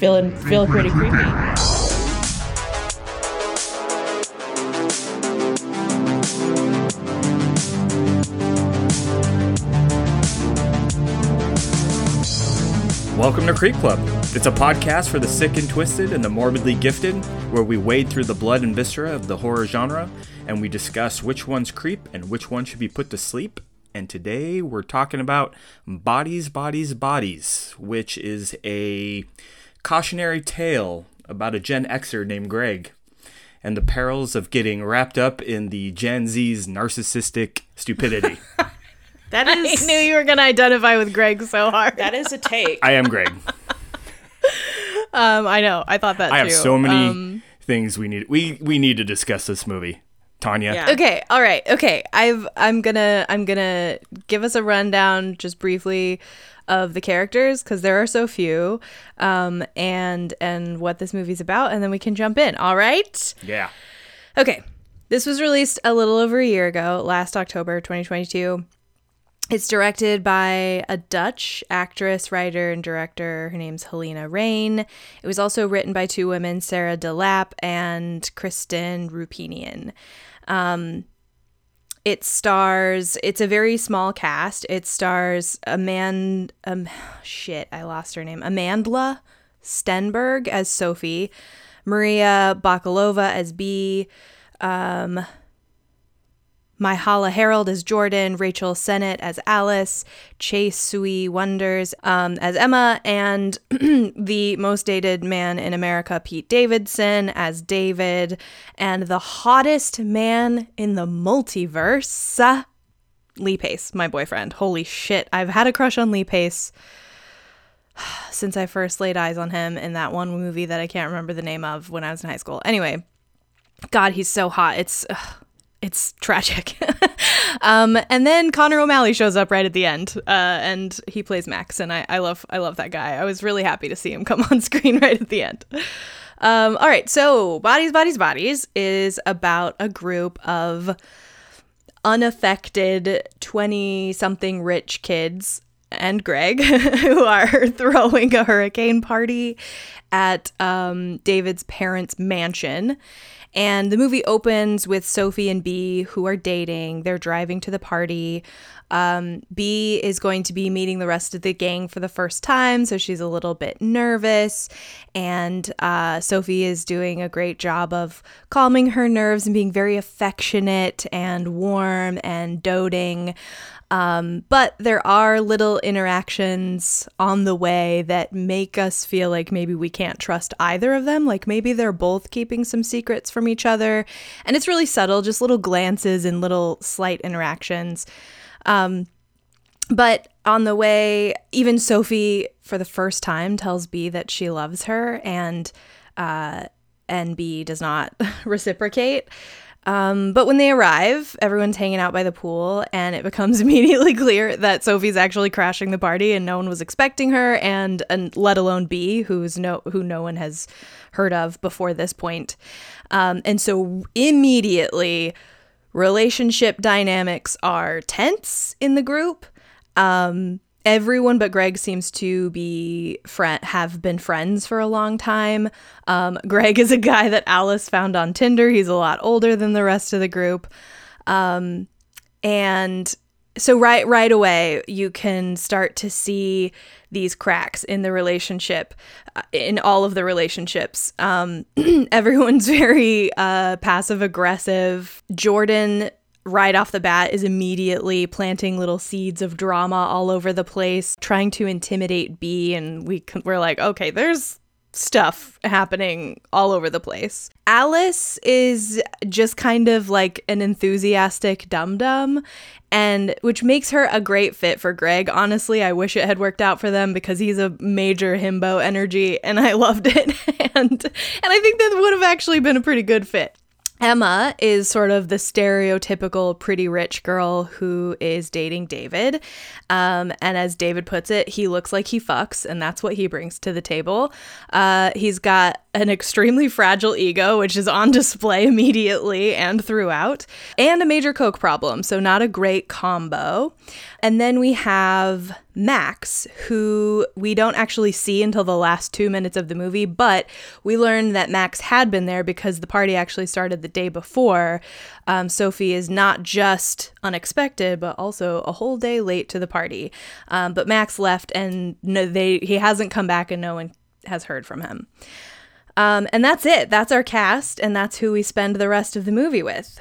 feeling feeling pretty creepy. Welcome to Creep Club. It's a podcast for the sick and twisted and the morbidly gifted, where we wade through the blood and viscera of the horror genre and we discuss which ones creep and which one should be put to sleep. And today we're talking about Bodies, Bodies, Bodies, which is a cautionary tale about a Gen Xer named Greg and the perils of getting wrapped up in the Gen Z's narcissistic stupidity. That is I knew you were going to identify with Greg so hard. that is a take. I am Greg. Um, I know. I thought that I have so many Um, things we need. We we need to discuss this movie, Tanya. Yeah. okay. All right. Okay. I've I'm gonna I'm gonna give us a rundown just briefly of the characters because there are so few, um, and and what this movie's about, and then we can jump in. All right. Yeah. Okay. This was released a little over a year ago, last October 2022. It's directed by a Dutch actress, writer, and director. Her name's Halina Reijn. It was also written by two women, Sarah DeLappe and Kristen Roupenian. Um, it stars, it's a very small cast. It stars Amand, um, shit, I lost her name. Amandla Stenberg as Sophie, Maria Bakalova as B, um, Myha'la Herrold as Jordan, Rachel Sennett as Alice, Chase Sui Wonders um, as Emma, and the most dated man in America, Pete Davidson, as David, and the hottest man in the multiverse, uh, Lee Pace, my boyfriend. Holy shit, I've had a crush on Lee Pace since I first laid eyes on him in that one movie that I can't remember the name of when I was in high school. Anyway, God, he's so hot. It's. ugh, it's tragic. um, and then Connor O'Malley shows up right at the end, uh, and he plays Max, and I, I love I love that guy. I was really happy to see him come on screen right at the end. Um, all right, so Bodies, Bodies, Bodies is about a group of unaffected 20 something rich kids and Greg who are throwing a hurricane party at um, David's parents' mansion. And the movie opens with Sophie and B, who are dating. They're driving to the party. Um, B is going to be meeting the rest of the gang for the first time, so she's a little bit nervous. And uh, Sophie is doing a great job of calming her nerves and being very affectionate and warm and doting. Um, but there are little interactions on the way that make us feel like maybe we can't trust either of them. Like maybe they're both keeping some secrets from each other. And it's really subtle, just little glances and little slight interactions. Um, but on the way, even Sophie, for the first time, tells B that she loves her, and uh, and B does not reciprocate. Um, but when they arrive, everyone's hanging out by the pool, and it becomes immediately clear that Sophie's actually crashing the party, and no one was expecting her, and and let alone B, who's no who no one has heard of before this point. Um, and so immediately, relationship dynamics are tense in the group. Um, everyone but Greg seems to be friend have been friends for a long time. Um, Greg is a guy that Alice found on Tinder. He's a lot older than the rest of the group, um, and so right right away you can start to see these cracks in the relationship uh, in all of the relationships um, everyone's very uh, passive aggressive jordan right off the bat is immediately planting little seeds of drama all over the place trying to intimidate b and we we're like okay there's stuff happening all over the place. Alice is just kind of like an enthusiastic dum dum, and which makes her a great fit for Greg. Honestly, I wish it had worked out for them because he's a major himbo energy, and I loved it. and and I think that would have actually been a pretty good fit. Emma is sort of the stereotypical pretty rich girl who is dating David. Um, and as David puts it, he looks like he fucks, and that's what he brings to the table. Uh, he's got an extremely fragile ego, which is on display immediately and throughout, and a major coke problem, so not a great combo. And then we have Max, who we don't actually see until the last two minutes of the movie, but we learn that Max had been there because the party actually started the day before. Um, Sophie is not just unexpected, but also a whole day late to the party. Um, but Max left, and no, they he hasn't come back, and no one has heard from him. Um, and that's it. That's our cast, and that's who we spend the rest of the movie with.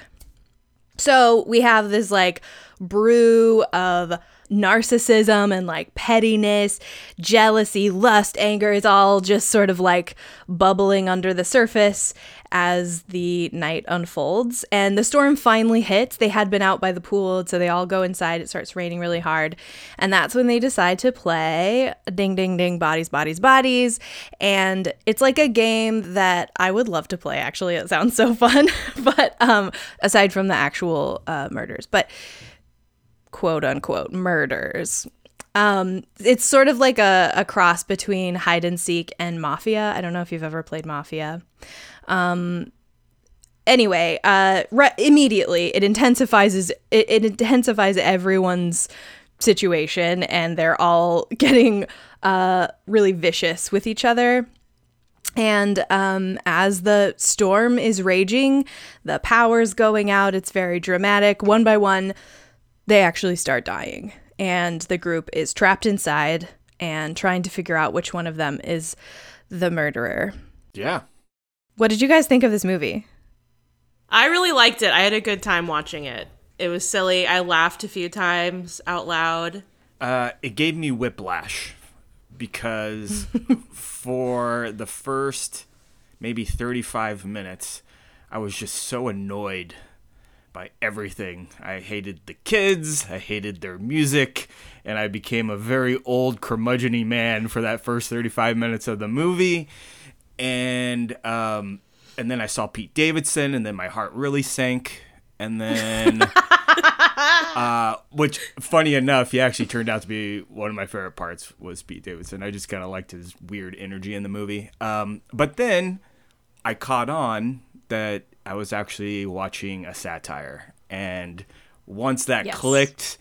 So we have this like brew of narcissism and like pettiness, jealousy, lust, anger is all just sort of like bubbling under the surface as the night unfolds. And the storm finally hits. They had been out by the pool, so they all go inside. It starts raining really hard. And that's when they decide to play ding, ding, ding, bodies, bodies, bodies. And it's like a game that I would love to play, actually. It sounds so fun. but um, aside from the actual uh, murders, but quote unquote murders. Um, it's sort of like a, a cross between hide and seek and mafia. I don't know if you've ever played mafia. Um, anyway, uh, re- immediately it intensifies it, it intensifies everyone's situation, and they're all getting uh, really vicious with each other. And um, as the storm is raging, the power's going out. It's very dramatic. One by one, they actually start dying. And the group is trapped inside and trying to figure out which one of them is the murderer. Yeah. What did you guys think of this movie? I really liked it. I had a good time watching it. It was silly. I laughed a few times out loud. Uh, it gave me whiplash because for the first maybe 35 minutes, I was just so annoyed by everything. I hated the kids, I hated their music, and I became a very old curmudgeony man for that first 35 minutes of the movie. And um, and then I saw Pete Davidson, and then my heart really sank. And then, uh, which funny enough, he actually turned out to be one of my favorite parts was Pete Davidson. I just kind of liked his weird energy in the movie. Um, but then I caught on that I was actually watching a satire. And once that Yes. clicked,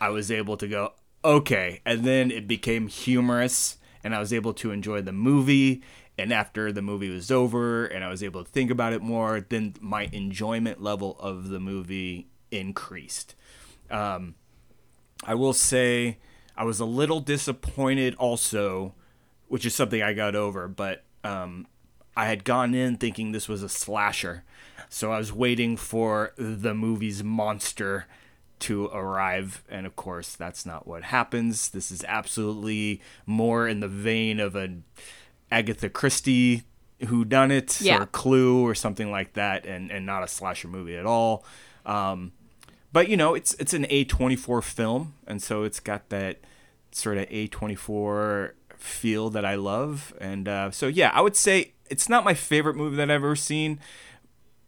I was able to go, okay. And then it became humorous, and I was able to enjoy the movie. And after the movie was over and I was able to think about it more, then my enjoyment level of the movie increased. Um, I will say I was a little disappointed also, which is something I got over, but um, I had gone in thinking this was a slasher. So I was waiting for the movie's monster to arrive. And of course, that's not what happens. This is absolutely more in the vein of an Agatha Christie who done it Yeah. or Clue or something like that and, and not a slasher movie at all. Um, but you know, it's it's an A24 film and so it's got that sort of A24 feel that I love. And uh, so yeah, I would say it's not my favorite movie that I've ever seen,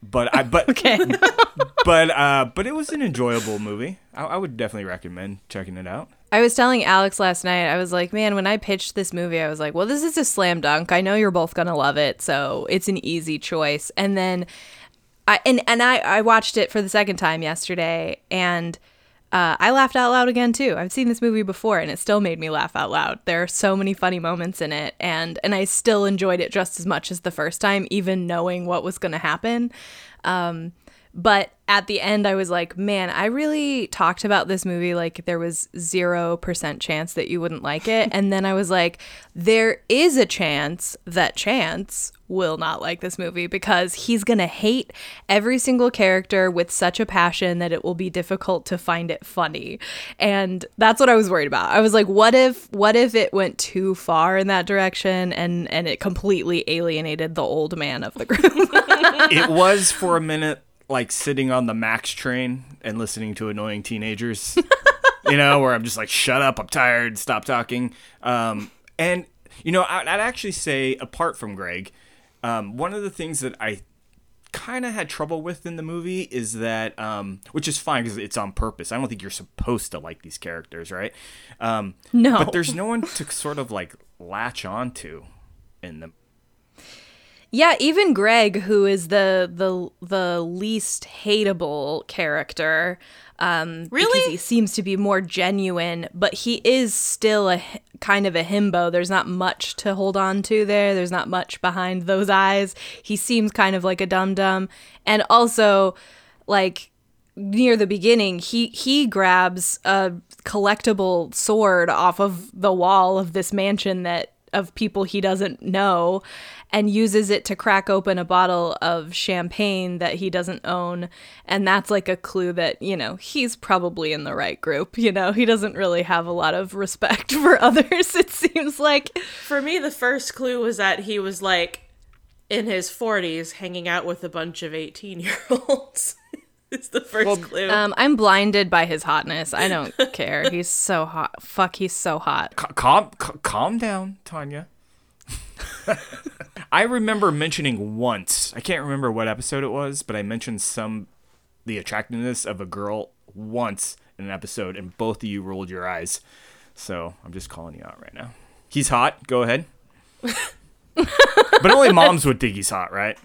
but I but Okay. but uh, but it was an enjoyable movie. I, I would definitely recommend checking it out. I was telling Alex last night, I was like, man, when I pitched this movie, I was like, well, this is a slam dunk. I know you're both going to love it. So it's an easy choice. And then I, and, and I, I watched it for the second time yesterday and uh, I laughed out loud again too. I've seen this movie before and it still made me laugh out loud. There are so many funny moments in it and, and I still enjoyed it just as much as the first time, even knowing what was going to happen. Um, but at the end, I was like, man, I really talked about this movie like there was 0% chance that you wouldn't like it. And then I was like, there is a chance that Chance will not like this movie because he's going to hate every single character with such a passion that it will be difficult to find it funny. And that's what I was worried about. I was like, what if what if it went too far in that direction and and it completely alienated the old man of the group? it was for a minute like sitting on the Max train and listening to annoying teenagers, you know, where I'm just like, shut up, I'm tired, stop talking. Um, and, you know, I'd, I'd actually say, apart from Greg, um, one of the things that I kind of had trouble with in the movie is that, um, which is fine because it's on purpose. I don't think you're supposed to like these characters, right? Um, No. But there's no one to sort of like latch onto in the Yeah, even Greg, who is the the the least hateable character, um, Really? because he seems to be more genuine, but he is still a kind of a himbo. There's not much to hold on to there. There's not much behind those eyes. He seems kind of like a dum dum, and also like near the beginning, he he grabs a collectible sword off of the wall of this mansion that of people he doesn't know and uses it to crack open a bottle of champagne that he doesn't own. And that's like a clue that you know he's probably in the right group you know? He doesn't really have a lot of respect for others it seems like. For me, the first clue was that he was like in his 40s hanging out with a bunch of 18 year olds. it's the first clue. um, i'm blinded by his hotness i don't care he's so hot fuck he's so hot Ca- calm, ca- calm down, Tanya. I remember mentioning once. I can't remember what episode it was, but I mentioned some the attractiveness of a girl once in an episode, and both of you rolled your eyes. So I'm just calling you out right now. He's hot. Go ahead. but only moms would think he's hot, right?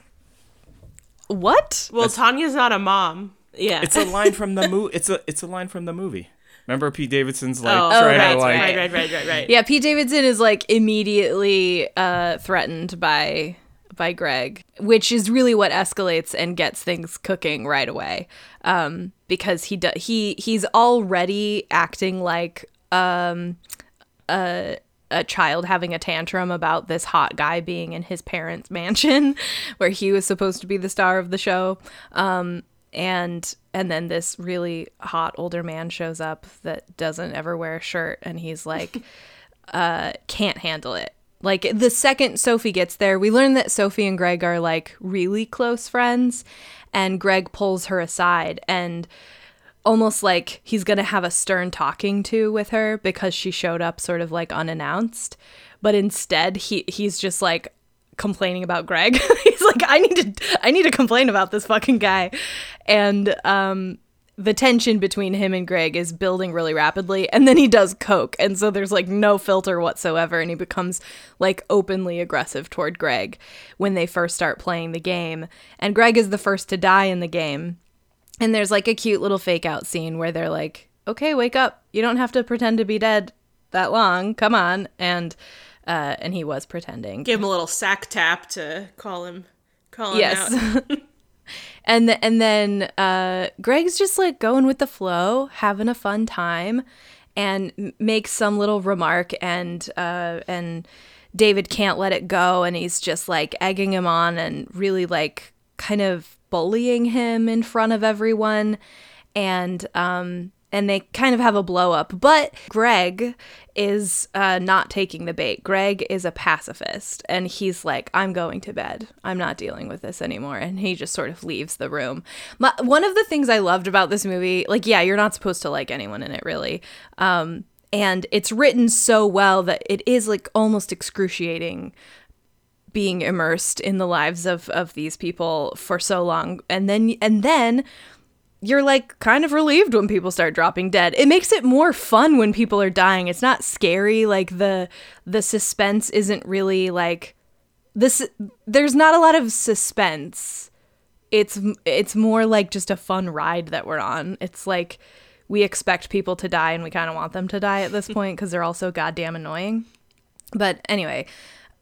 what well, Tanya's not a mom. Yeah. It's a line from the movie. It's a it's a line from the movie. Remember Pete Davidson's like oh, trying right, to like right, right, right, right, right. Yeah, Pete Davidson is like immediately uh, threatened by by Greg, which is really what escalates and gets things cooking right away. Um, because he do- he he's already acting like um, a a child having a tantrum about this hot guy being in his parents' mansion, where he was supposed to be the star of the show. Um, and and then this really hot older man shows up that doesn't ever wear a shirt and he's like uh can't handle it. Like the second sophie gets there we learn that sophie and greg are like really close friends and greg pulls her aside and almost like he's gonna have a stern talking to with her because she showed up sort of like unannounced. But instead he he's just like complaining about Greg. He's like, I need to, I need to complain about this fucking guy, and um, the tension between him and Greg is building really rapidly. And then he does coke, and so there's like no filter whatsoever, and he becomes like openly aggressive toward Greg when they first start playing the game. And Greg is the first to die in the game, and there's like a cute little fake out scene where they're like, "Okay, wake up. You don't have to pretend to be dead that long. Come on." And uh, and he was pretending. Give him a little sack tap to call him, call him Yes. out. and th- and then uh, Greg's just like going with the flow, having a fun time, and m- makes some little remark, and uh, and David can't let it go, and he's just like egging him on and really like kind of bullying him in front of everyone, and um and they kind of have a blow up. But Greg is uh, not taking the bait. Greg is a pacifist, and he's like, "I'm going to bed. I'm not dealing with this anymore." And he just sort of leaves the room. My, one of the things I loved about this movie, like, yeah, you're not supposed to like anyone in it, really. Um, and it's written so well that it is like almost excruciating being immersed in the lives of of these people for so long and then and then you're like kind of relieved when people start dropping dead. It makes it more fun when people are dying. It's not scary like the the suspense isn't really like this there's not a lot of suspense. It's it's more like just a fun ride that we're on. It's like we expect people to die and we kind of want them to die at this point because they're all so goddamn annoying. But anyway,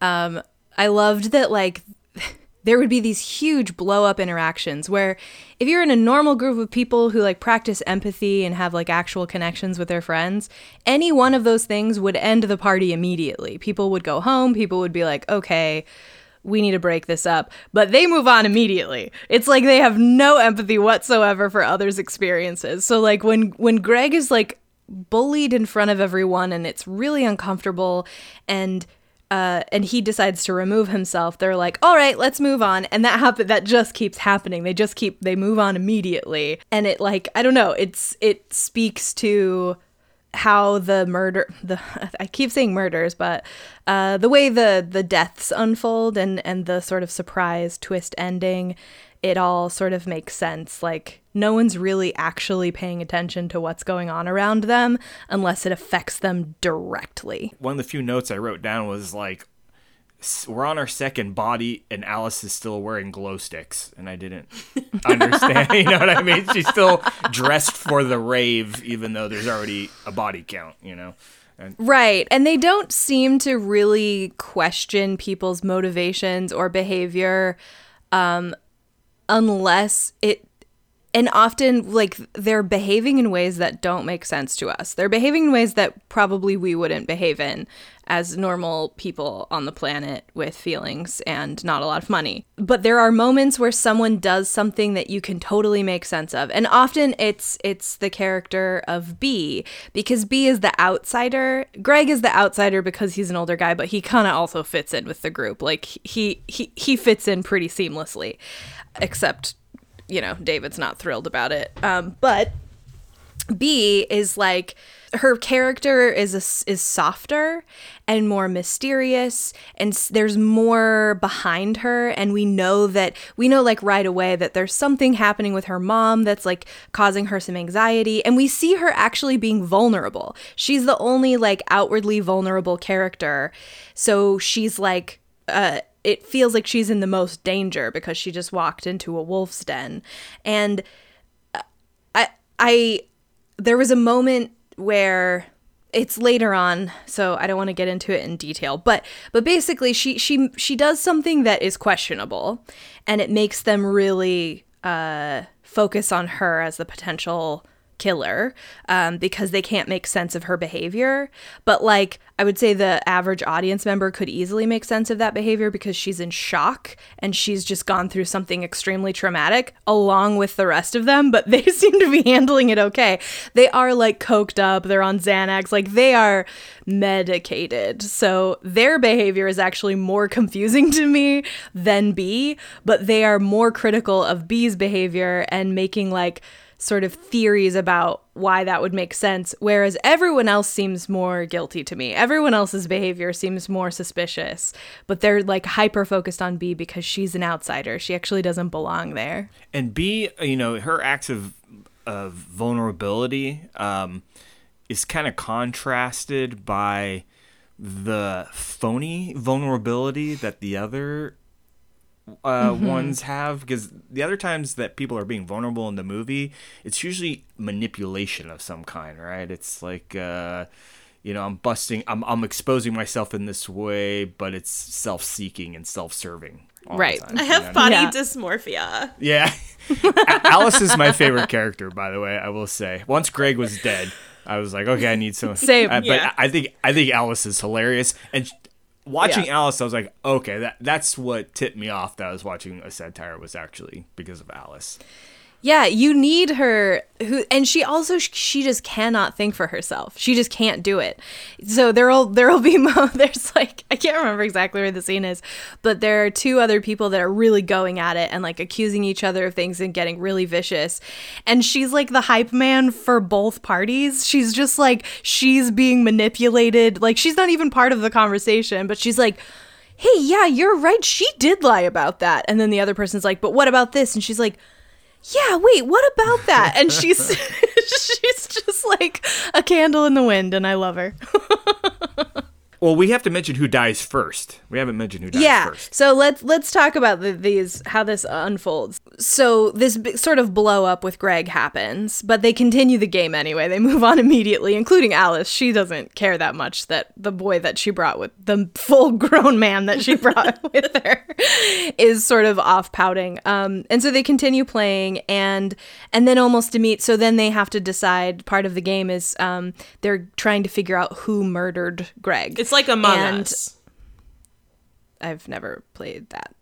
um, I loved that like there would be these huge blow up interactions where if you're in a normal group of people who like practice empathy and have like actual connections with their friends, any one of those things would end the party immediately. People would go home, people would be like, okay, we need to break this up. But they move on immediately. It's like they have no empathy whatsoever for others' experiences. So like when when Greg is like bullied in front of everyone and it's really uncomfortable and uh, and he decides to remove himself. They're like, "All right, let's move on," and that happen. That just keeps happening. They just keep they move on immediately, and it like I don't know. It's it speaks to how the murder the I keep saying murders, but uh, the way the the deaths unfold and and the sort of surprise twist ending, it all sort of makes sense. Like no one's really actually paying attention to what's going on around them unless it affects them directly. one of the few notes I wrote down was like, we're on our second body, and Alice is still wearing glow sticks, and I didn't understand. you know what I mean? She's still dressed for the rave, even though there's already a body count. You know. And Right. And they don't seem to really question people's motivations or behavior um, unless it. And often, like, they're behaving in ways that don't make sense to us. They're behaving in ways that probably we wouldn't behave in as normal people on the planet with feelings and not a lot of money. But there are moments where someone does something that you can totally make sense of. And often it's it's the character of B because B is the outsider. Greg is the outsider because he's an older guy, but he kind of also fits in with the group. Like he he he fits in pretty seamlessly. Except you know, David's not thrilled about it. Um, but B is like her character is a, is softer and more mysterious and there's more behind her and we know that we know like right away that there's something happening with her mom that's like causing her some anxiety and we see her actually being vulnerable. She's the only like outwardly vulnerable character. So she's like uh it feels like she's in the most danger because she just walked into a wolf's den. And I I there was a moment where it's later on so i don't want to get into it in detail but but basically she she she does something that is questionable and it makes them really uh focus on her as the potential killer um, because they can't make sense of her behavior. But like i would say the average audience member could easily make sense of that behavior because she's in shock and she's just gone through something extremely traumatic along with the rest of them but they seem to be handling it okay. They are like coked up. They're on xanax. Like they are medicated. So their behavior is actually more confusing to me than b but they are more critical of b's behavior and making like sort of theories about why that would make sense, whereas everyone else seems more guilty to me. Everyone else's behavior seems more suspicious, but they're like hyper focused on B because she's an outsider. She actually doesn't belong there. and B, you know, her acts of of vulnerability um, is kind of contrasted by the phony vulnerability that the other uh, ones have because the other times that people are being vulnerable in the movie, it's usually manipulation of some kind, right? It's like, uh, you know, I'm busting, I'm, I'm exposing myself in this way, but it's self seeking and self serving. Right. I have body Yeah. dysmorphia. Yeah. Alice is my favorite character, by the way. I will say. Once Greg was dead, I was like, okay, I need some. Same. Uh, but Yeah. I think I think Alice is hilarious, and sh- watching Yeah. Alice, I was like, okay, that that's what tipped me off that I was watching a satire was actually because of Alice. Yeah, you need her who and she also she just cannot think for herself. She just can't do it. So there'll there'll be mo- there's like I can't remember exactly where the scene is, but there are two other people that are really going at it and like accusing each other of things and getting really vicious. And she's like the hype man for both parties. She's just like she's being manipulated. Like she's not even part of the conversation, but she's like Hey, yeah, you're right. She did lie about that. And then the other person's like, "But what about this?" And she's like, yeah wait what about that? And she's she's just like a candle in the wind and i love her Well, we have to mention who dies first. We haven't mentioned who dies yeah first. so let's let's talk about the, these how this unfolds. So this big sort of blow up with greg happens but they continue the game anyway. They move on immediately including alice. She doesn't care that much that the boy that she brought with the full grown man that she brought with her is sort of off pouting. Um and so they continue playing and and then almost to meet so then they have to decide part of the game is um they're trying to figure out who murdered greg. It's like Among And- Us. i've never played that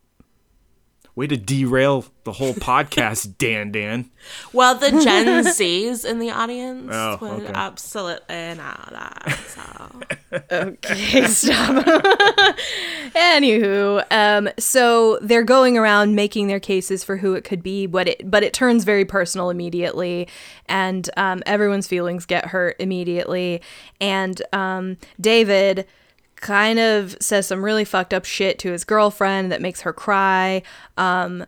Way to derail the whole podcast, Dan. Dan. Well, the Gen Zs in the audience Oh, would okay. absolutely know that. So. Okay, stop. Anywho, um, so they're going around making their cases for who it could be, but it but it turns very personal immediately, and um, everyone's feelings get hurt immediately. And um, David kind of says some really fucked up shit to his girlfriend that makes her cry. Um,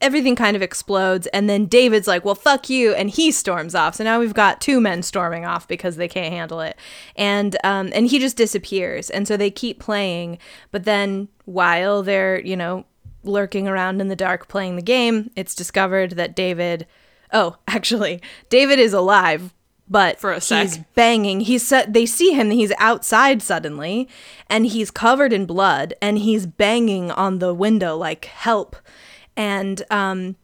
everything kind of explodes and then David's like, "Well, fuck you," and he storms off. So now we've got two men storming off because they can't handle it, and um, and he just disappears. And so they keep playing, but then while they're you know lurking around in the dark playing the game, it's discovered that David. Oh, actually, David is alive. But For a sec. he's banging. He's they see him. He's outside suddenly, and he's covered in blood, and he's banging on the window like help. And um,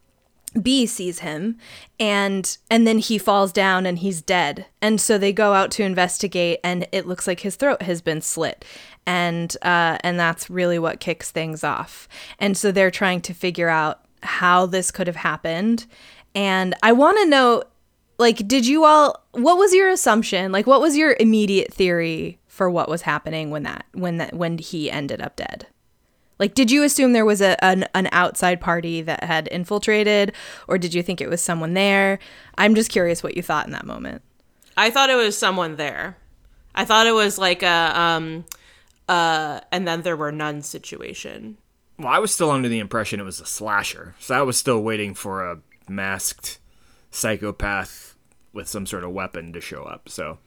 B sees him and and then he falls down and he's dead. And so they go out to investigate and it looks like his throat has been slit. And uh and that's really what kicks things off. And so they're trying to figure out how this could have happened. And I want to know like did you all what was your assumption? Like what was your immediate theory for what was happening when that when that when he ended up dead? Like, did you assume there was a, an, an outside party that had infiltrated, or did you think it was someone there? I'm just curious what you thought in that moment. I thought it was someone there. I thought it was like a um uh and then there were none situation. Well, I was still under the impression it was a slasher, so I was still waiting for a masked psychopath with some sort of weapon to show up. So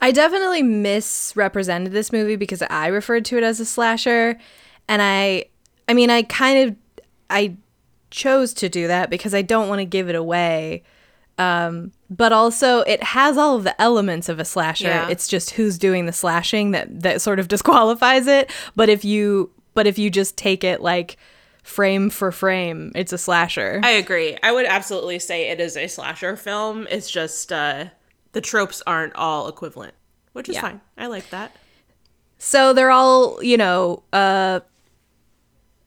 I definitely misrepresented this movie because I referred to it as a slasher, and I, I mean, I kind of, I chose to do that because I don't want to give it away. Um, but also, it has all of the elements of a slasher. Yeah. It's just who's doing the slashing that that sort of disqualifies it. But if you, but if you just take it like frame for frame, it's a slasher. I agree. I would absolutely say it is a slasher film. It's just uh the tropes aren't all equivalent, which is Yeah. fine. I like that. So they're all, you know, uh,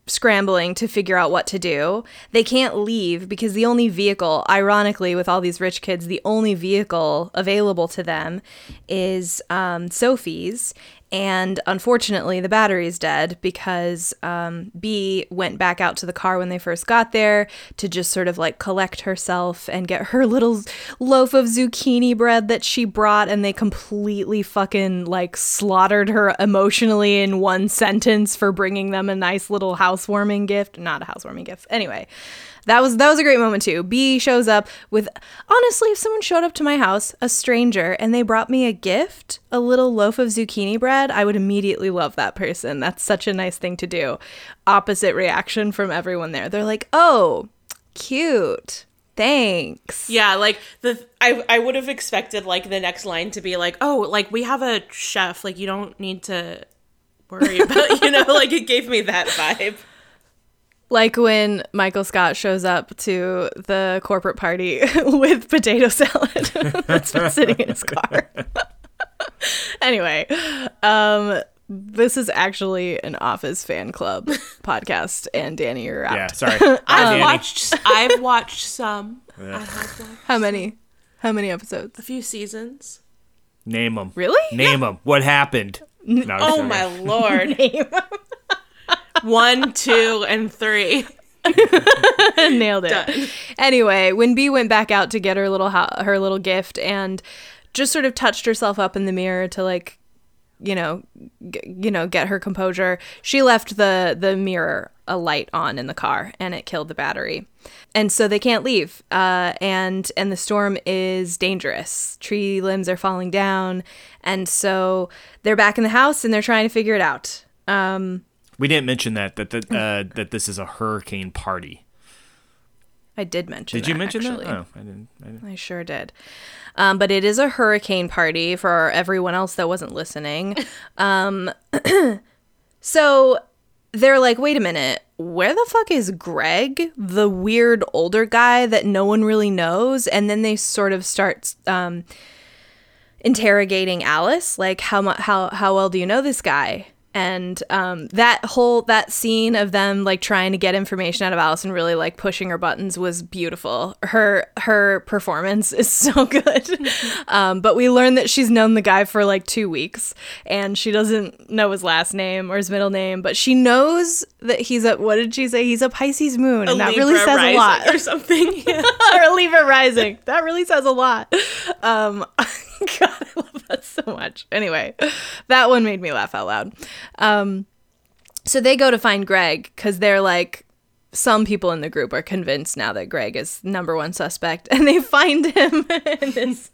scrambling to figure out what to do. They can't leave because the only vehicle, ironically, with all these rich kids, the only vehicle available to them is um, Sophie's. And unfortunately, the battery's dead because um, B went back out to the car when they first got there to just sort of like collect herself and get her little loaf of zucchini bread that she brought. And they completely fucking like slaughtered her emotionally in one sentence for bringing them a nice little housewarming gift. Not a housewarming gift. Anyway. That was that was a great moment too. B shows up with honestly, if someone showed up to my house, a stranger, and they brought me a gift, a little loaf of zucchini bread, I would immediately love that person. That's such a nice thing to do. Opposite reaction from everyone there. They're like, "Oh, cute. Thanks." Yeah, like the I I would have expected like the next line to be like, "Oh, like we have a chef, like you don't need to worry about, you know, like it gave me that vibe." Like when Michael Scott shows up to the corporate party with potato salad that's been sitting in his car. anyway, um, this is actually an Office fan club podcast, and Danny, you're out. yeah, sorry. I've Hi, Danny. watched I've watched some. I have watched How many? How many episodes? a few seasons. Name them. Really? Name them. What happened? No, Oh sorry. my lord. One, two, and three. Nailed it. Anyway, when B went back out to get her little ho- her little gift and just sort of touched herself up in the mirror to like you know g- you know get her composure, she left the the mirror a light on in the car and it killed the battery. And so they can't leave. Uh, and and the storm is dangerous. Tree limbs are falling down and so they're back in the house and they're trying to figure it out. Um We didn't mention that that that, uh, that this is a hurricane party. I did mention it. Did you mention actually. that? Oh, I didn't. I didn't. I sure did. Um, but it is a hurricane party for everyone else that wasn't listening. Um, so they're like, wait a minute, where the fuck is Greg, the weird older guy that no one really knows? And then they sort of start um, interrogating Alice, like, how mu- how how well do you know this guy? And um, that whole that scene of them like trying to get information out of Alice and really like pushing her buttons was beautiful. Her her performance is so good. um, but we learn that she's known the guy for like two weeks, and she doesn't know his last name or his middle name, but she knows that he's a what did she say? He's a Pisces moon, and that really says a lot or something. Yeah. or a Libra rising. That really says a lot. Um, God, I love that so much. Anyway, that one made me laugh out loud. Um, so they go to find Greg because they're like some people in the group are convinced now that Greg is number one suspect, and they find him in this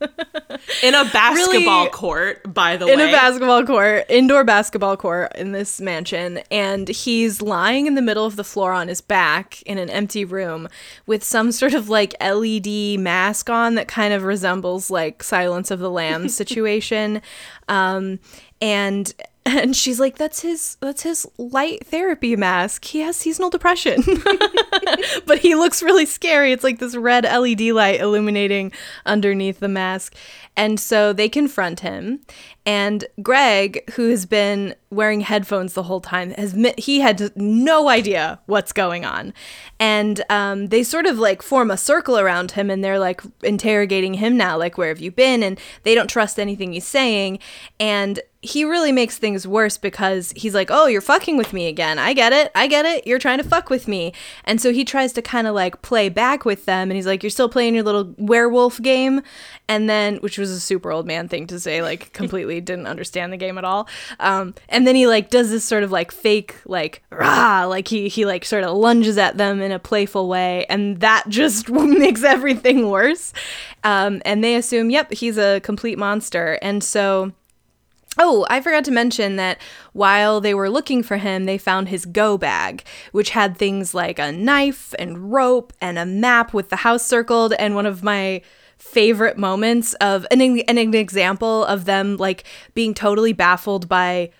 in a basketball Really- court, by the in way. In a basketball court, indoor basketball court in this mansion, and he's lying in the middle of the floor on his back in an empty room with some sort of like LED mask on that kind of resembles like Silence of the Lambs situation. Um, and and she's like, "That's his. That's his light therapy mask. He has seasonal depression, but he looks really scary. It's like this red LED light illuminating underneath the mask." And so they confront him, and Greg, who has been wearing headphones the whole time, has he had no idea what's going on, and um, they sort of like form a circle around him, and they're like interrogating him now, like, "Where have you been?" And they don't trust anything he's saying, and he really makes things worse because he's like, "Oh, you're fucking with me again. I get it. I get it. You're trying to fuck with me." And so he tries to kind of like play back with them and he's like, "You're still playing your little werewolf game." And then which was a super old man thing to say, like completely didn't understand the game at all. Um, and then he like does this sort of like fake like rah, like he he like sort of lunges at them in a playful way and that just makes everything worse. Um, and they assume, "Yep, he's a complete monster." And so Oh, I forgot to mention that while they were looking for him, they found his go bag, which had things like a knife and rope and a map with the house circled. And one of my favorite moments of an, an example of them like being totally baffled by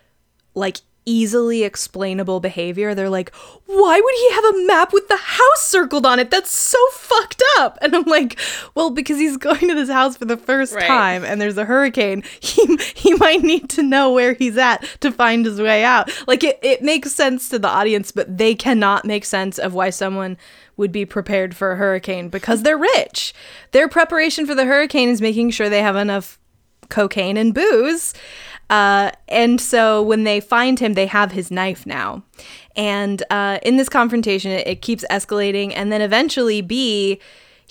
like easily explainable behavior. They're like, why would he have a map with the house circled on it? That's so fucked up. And I'm like, well, because he's going to this house for the first Right. time and there's a hurricane. He he might need to know where he's at to find his way out. Like it, it makes sense to the audience, but they cannot make sense of why someone would be prepared for a hurricane because they're rich. Their preparation for the hurricane is making sure they have enough cocaine and booze. Uh, and so when they find him, they have his knife now. And uh, in this confrontation, it, it keeps escalating, and then eventually, B,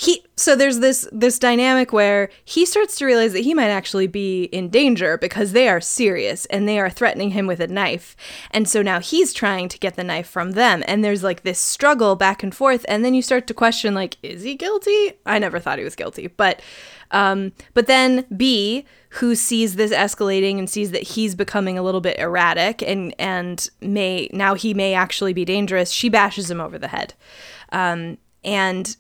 he. So there's this this dynamic where he starts to realize that he might actually be in danger because they are serious and they are threatening him with a knife. And so now he's trying to get the knife from them, and there's like this struggle back and forth, and then you start to question like, is he guilty? I never thought he was guilty, but um, but then B, who sees this escalating and sees that he's becoming a little bit erratic and and may now he may actually be dangerous, she bashes him over the head, um, and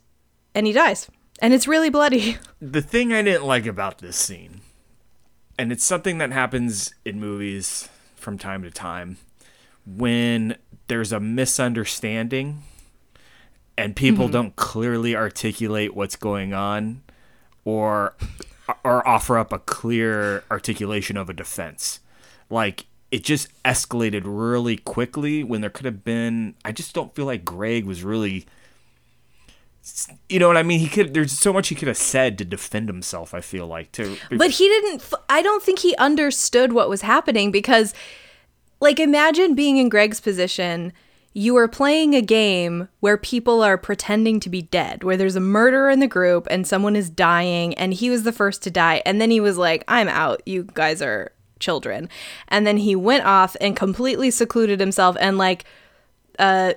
and he dies, and it's really bloody. the thing I didn't like about this scene, and it's something that happens in movies from time to time, when there's a misunderstanding and people mm-hmm. don't clearly articulate what's going on or or offer up a clear articulation of a defense. Like it just escalated really quickly when there could have been I just don't feel like Greg was really you know what I mean? He could. There's so much he could have said to defend himself. I feel like to. But he didn't. I don't think he understood what was happening because, like, imagine being in Greg's position. You are playing a game where people are pretending to be dead, where there's a murderer in the group and someone is dying, and he was the first to die. And then he was like, I'm out. You guys are children. And then he went off and completely secluded himself and, like, uh,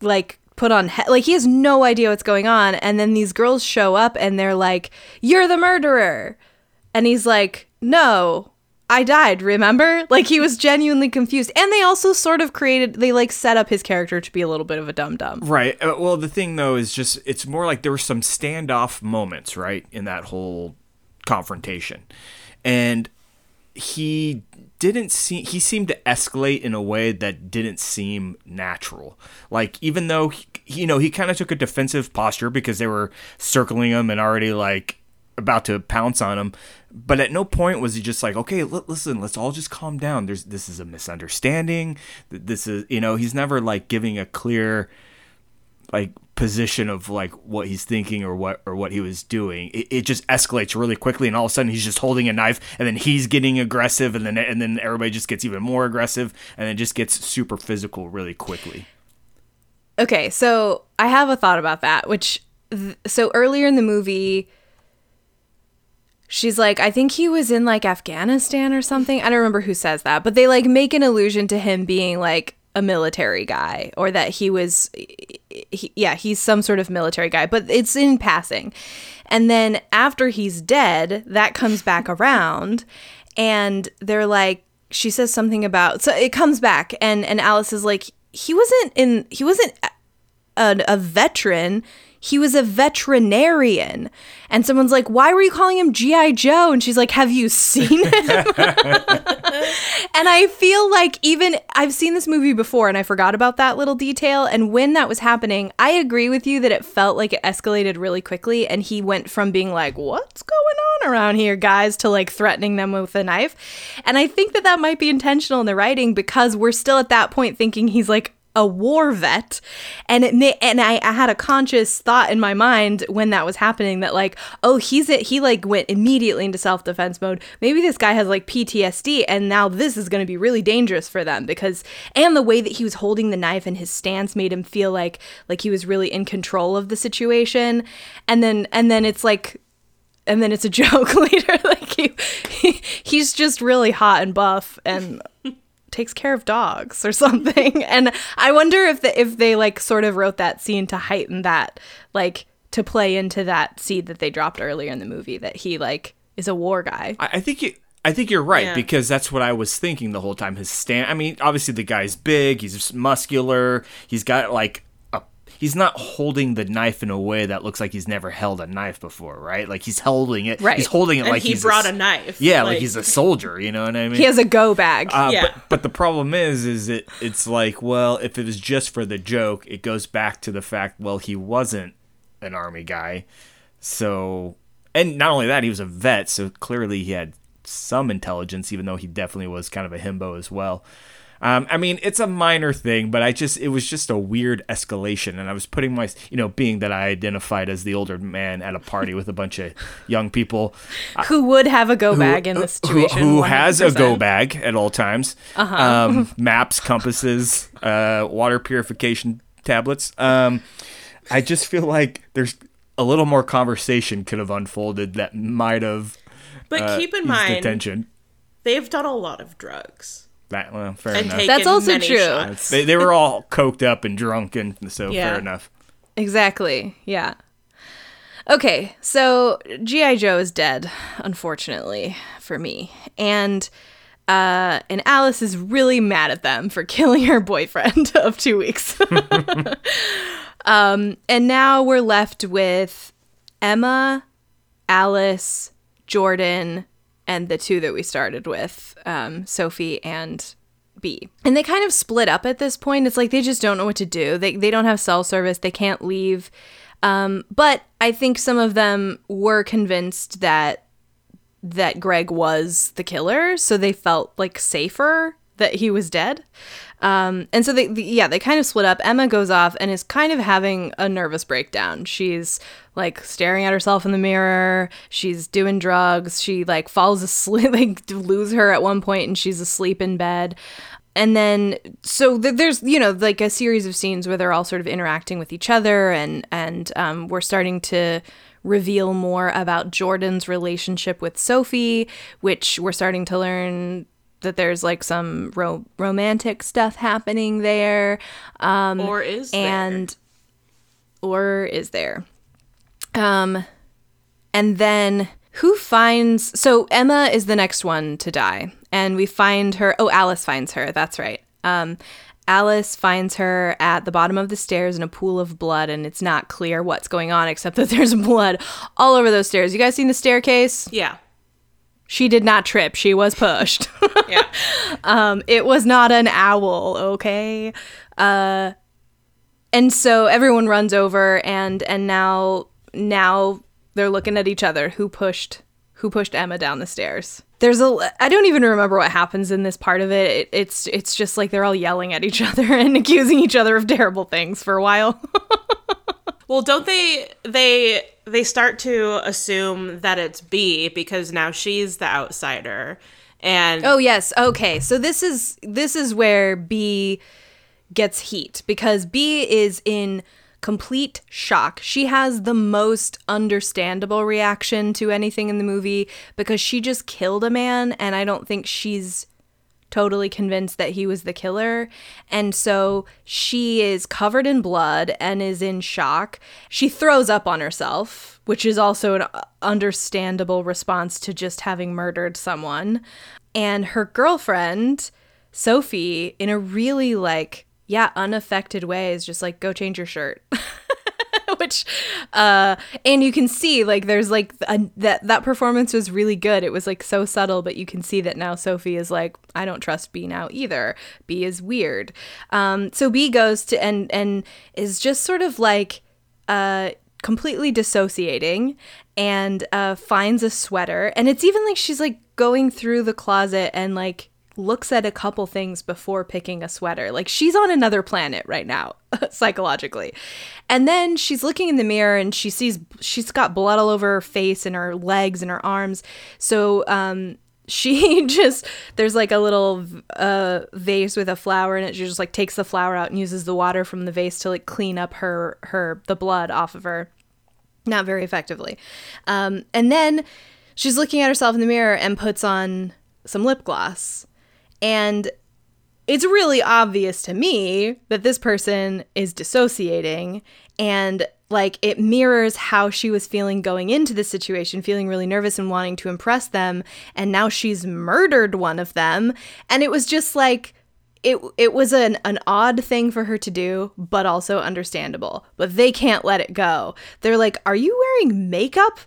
like put on he- like he has no idea what's going on and then these girls show up and they're like you're the murderer. And he's like no i died remember? Like he was genuinely confused. And they also sort of created they like set up his character to be a little bit of a dum dum Right. Uh, well, the thing though is just it's more like there were some standoff moments, right, in that whole confrontation, and he didn't see he seemed to escalate in a way that didn't seem natural. Like even though he, you know he kind of took a defensive posture because they were circling him and already like about to pounce on him. But at no point was he just like, okay, l- listen, let's all just calm down. There's this is a misunderstanding. This is you know he's never like giving a clear like position of like what he's thinking or what or what he was doing. It, it just escalates really quickly, and all of a sudden he's just holding a knife, and then he's getting aggressive, and then and then everybody just gets even more aggressive, and it just gets super physical really quickly. okay so i have a thought about that which th- so earlier in the movie she's like i think he was in like afghanistan or something i don't remember who says that but they like make an allusion to him being like a military guy or that he was he, yeah, he's some sort of military guy, but it's in passing. And then after he's dead, that comes back around and they're like she says something about so it comes back and and Alice is like he wasn't in he wasn't a, a veteran he was a veterinarian. And someone's like, why were you calling him G.I. Joe? And she's like, have you seen him? and I feel like even I've seen this movie before and I forgot about that little detail. And when that was happening, I agree with you that it felt like it escalated really quickly. And he went from being like, what's going on around here, guys, to like threatening them with a knife. And I think that that might be intentional in the writing because we're still at that point thinking he's like a war vet and it and I, I had a conscious thought in my mind when that was happening that like oh he's it he like went immediately into self-defense mode. Maybe this guy has like ptsd and now this is going to be really dangerous for them because and the way that he was holding the knife and his stance made him feel like like he was really in control of the situation. And then and then it's like and then it's a joke later like he, he he's just really hot and buff and takes care of dogs or something. and I wonder if the, if they like sort of wrote that scene to heighten that like to play into that seed that they dropped earlier in the movie that he like is a war guy. I, I think you. I think you're right Yeah. because that's what I was thinking the whole time. His stand. I mean, obviously the guy's big. He's muscular. He's got like a. He's not holding the knife in a way that looks like he's never held a knife before, right? Like he's holding it. Right. He's holding it And like he he's brought a, a knife, Yeah, like, like- he's a soldier. You know what I mean? He has a go bag. Uh, Yeah. but, but the problem is, is it it's like, well, if it was just for the joke, it goes back to the fact, well, he wasn't an army guy, so, and not only that, he was a vet, so clearly he had some intelligence, even though he definitely was kind of a himbo as well. Um, I mean, it's a minor thing, but I just, it was just a weird escalation. And I was putting my, you know, being that I identified as the older man at a party with a bunch of young people, who would have a go bag in this uh, who, situation? who has a go bag at all times. Uh-huh. Um, maps, compasses, uh, water purification tablets. Um, I just feel like there's a little more conversation could have unfolded that might have. But uh, keep in mind, attention. they've done a lot of drugs That well, fair and enough. taken That's also many true. shots. they, they were all coked up and drunk, and so Yeah. fair enough. Exactly. Yeah. Okay, so GI Joe is dead, unfortunately for me, and uh, and Alice is really mad at them for killing her boyfriend of two weeks. um, and now we're left with Emma, Alice, Jordan, and the two that we started with, um, Sophie and B. And they kind of split up at this point. It's like they just don't know what to do. They they don't have cell service. They can't leave. Um, but I think some of them were convinced that that Greg was the killer, so they felt like safer that he was dead. Um, and so they, the, yeah, they kind of split up. Emma goes off and is kind of having a nervous breakdown. She's like staring at herself in the mirror. She's doing drugs. She like falls asleep, like lose her at one point, and she's asleep in bed. And then so th- there's you know like a series of scenes where they're all sort of interacting with each other, and and um, we're starting to reveal more about Jordan's relationship with Sophie, which we're starting to learn that there's like some ro- romantic stuff happening there. Um, or is there? and or is there? Um, and then who finds? So Emma is the next one to die, and we find her. Oh, Alice finds her. That's right. Um, Alice finds her at the bottom of the stairs in a pool of blood, and it's not clear what's going on except that there's blood all over those stairs. You guys seen the staircase? yeah, She did not trip. She was pushed. yeah. Um, it was not an owl, okay? Uh, and so everyone runs over, and and now now they're looking at each other. Who pushed who pushed Emma down the stairs? There's a I don't even remember what happens in this part of it. it it's it's just like they're all yelling at each other and accusing each other of terrible things for a while. Well, don't they they they start to assume that it's B because now she's the outsider. And Oh yes. Okay. So this is this is where B gets heat because B is in complete shock. She has the most understandable reaction to anything in the movie because she just killed a man and I don't think she's totally convinced that he was the killer. And so she is covered in blood and is in shock. She throws up on herself, which is also an understandable response to just having murdered someone. And her girlfriend, Sophie, in a really like, yeah, unaffected way, is just like, go change your shirt. which uh and you can see like there's like a, that that performance was really good. It was like so subtle but you can see that now sophie is like i don't trust b now either. B is weird. Um so b goes to and and is just sort of like uh completely dissociating and uh finds a sweater. And it's even like she's like going through the closet and like looks at a couple things before picking a sweater. Like she's on another planet right now, psychologically. And then she's looking in the mirror and she sees she's got blood all over her face and her legs and her arms. So um she just there's like a little uh vase with a flower in it. She just like takes the flower out and uses the water from the vase to like clean up her her the blood off of her. Not very effectively. Um and then she's looking at herself in the mirror and puts on some lip gloss and it's really obvious to me that this person is dissociating and like it mirrors how she was feeling going into the situation, feeling really nervous and wanting to impress them. And now she's murdered one of them. And it was just like, it, it was an, an odd thing for her to do, but also understandable. But they can't let it go. They're like, Are you wearing makeup?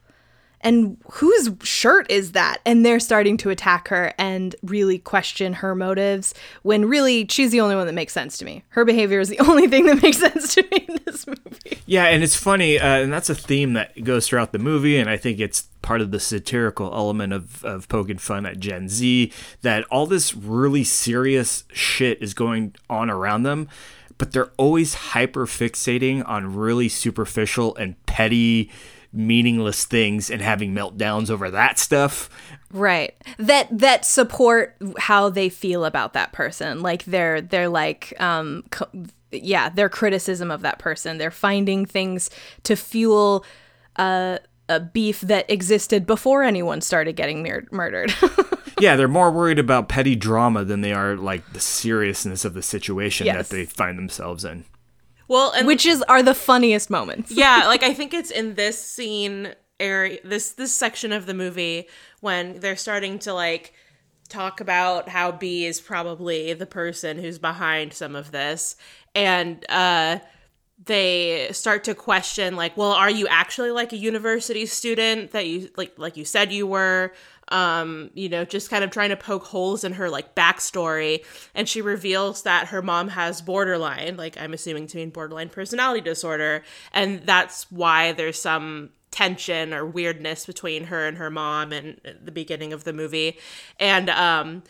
And whose shirt is that? And they're starting to attack her and really question her motives when really she's the only one that makes sense to me. Her behavior is the only thing that makes sense to me in this movie. Yeah, and it's funny, uh, and that's a theme that goes throughout the movie, and I think it's part of the satirical element of, of poking fun at Gen Z that all this really serious shit is going on around them but they're always hyper fixating on really superficial and petty meaningless things and having meltdowns over that stuff. Right. That that support how they feel about that person. Like they're they're like um co- yeah, their criticism of that person. They're finding things to fuel uh a beef that existed before anyone started getting mur- murdered. yeah, they're more worried about petty drama than they are like the seriousness of the situation Yes. that they find themselves in. Well, and Which is are the funniest moments. yeah, like I think it's in this scene area this this section of the movie when they're starting to like talk about how B is probably the person who's behind some of this and uh they start to question like well are you actually like a university student that you like like you said you were um you know just kind of trying to poke holes in her like backstory. And she reveals that her mom has borderline like i'm assuming to mean borderline personality disorder. And that's why there's some tension or weirdness between her and her mom and the beginning of the movie. And um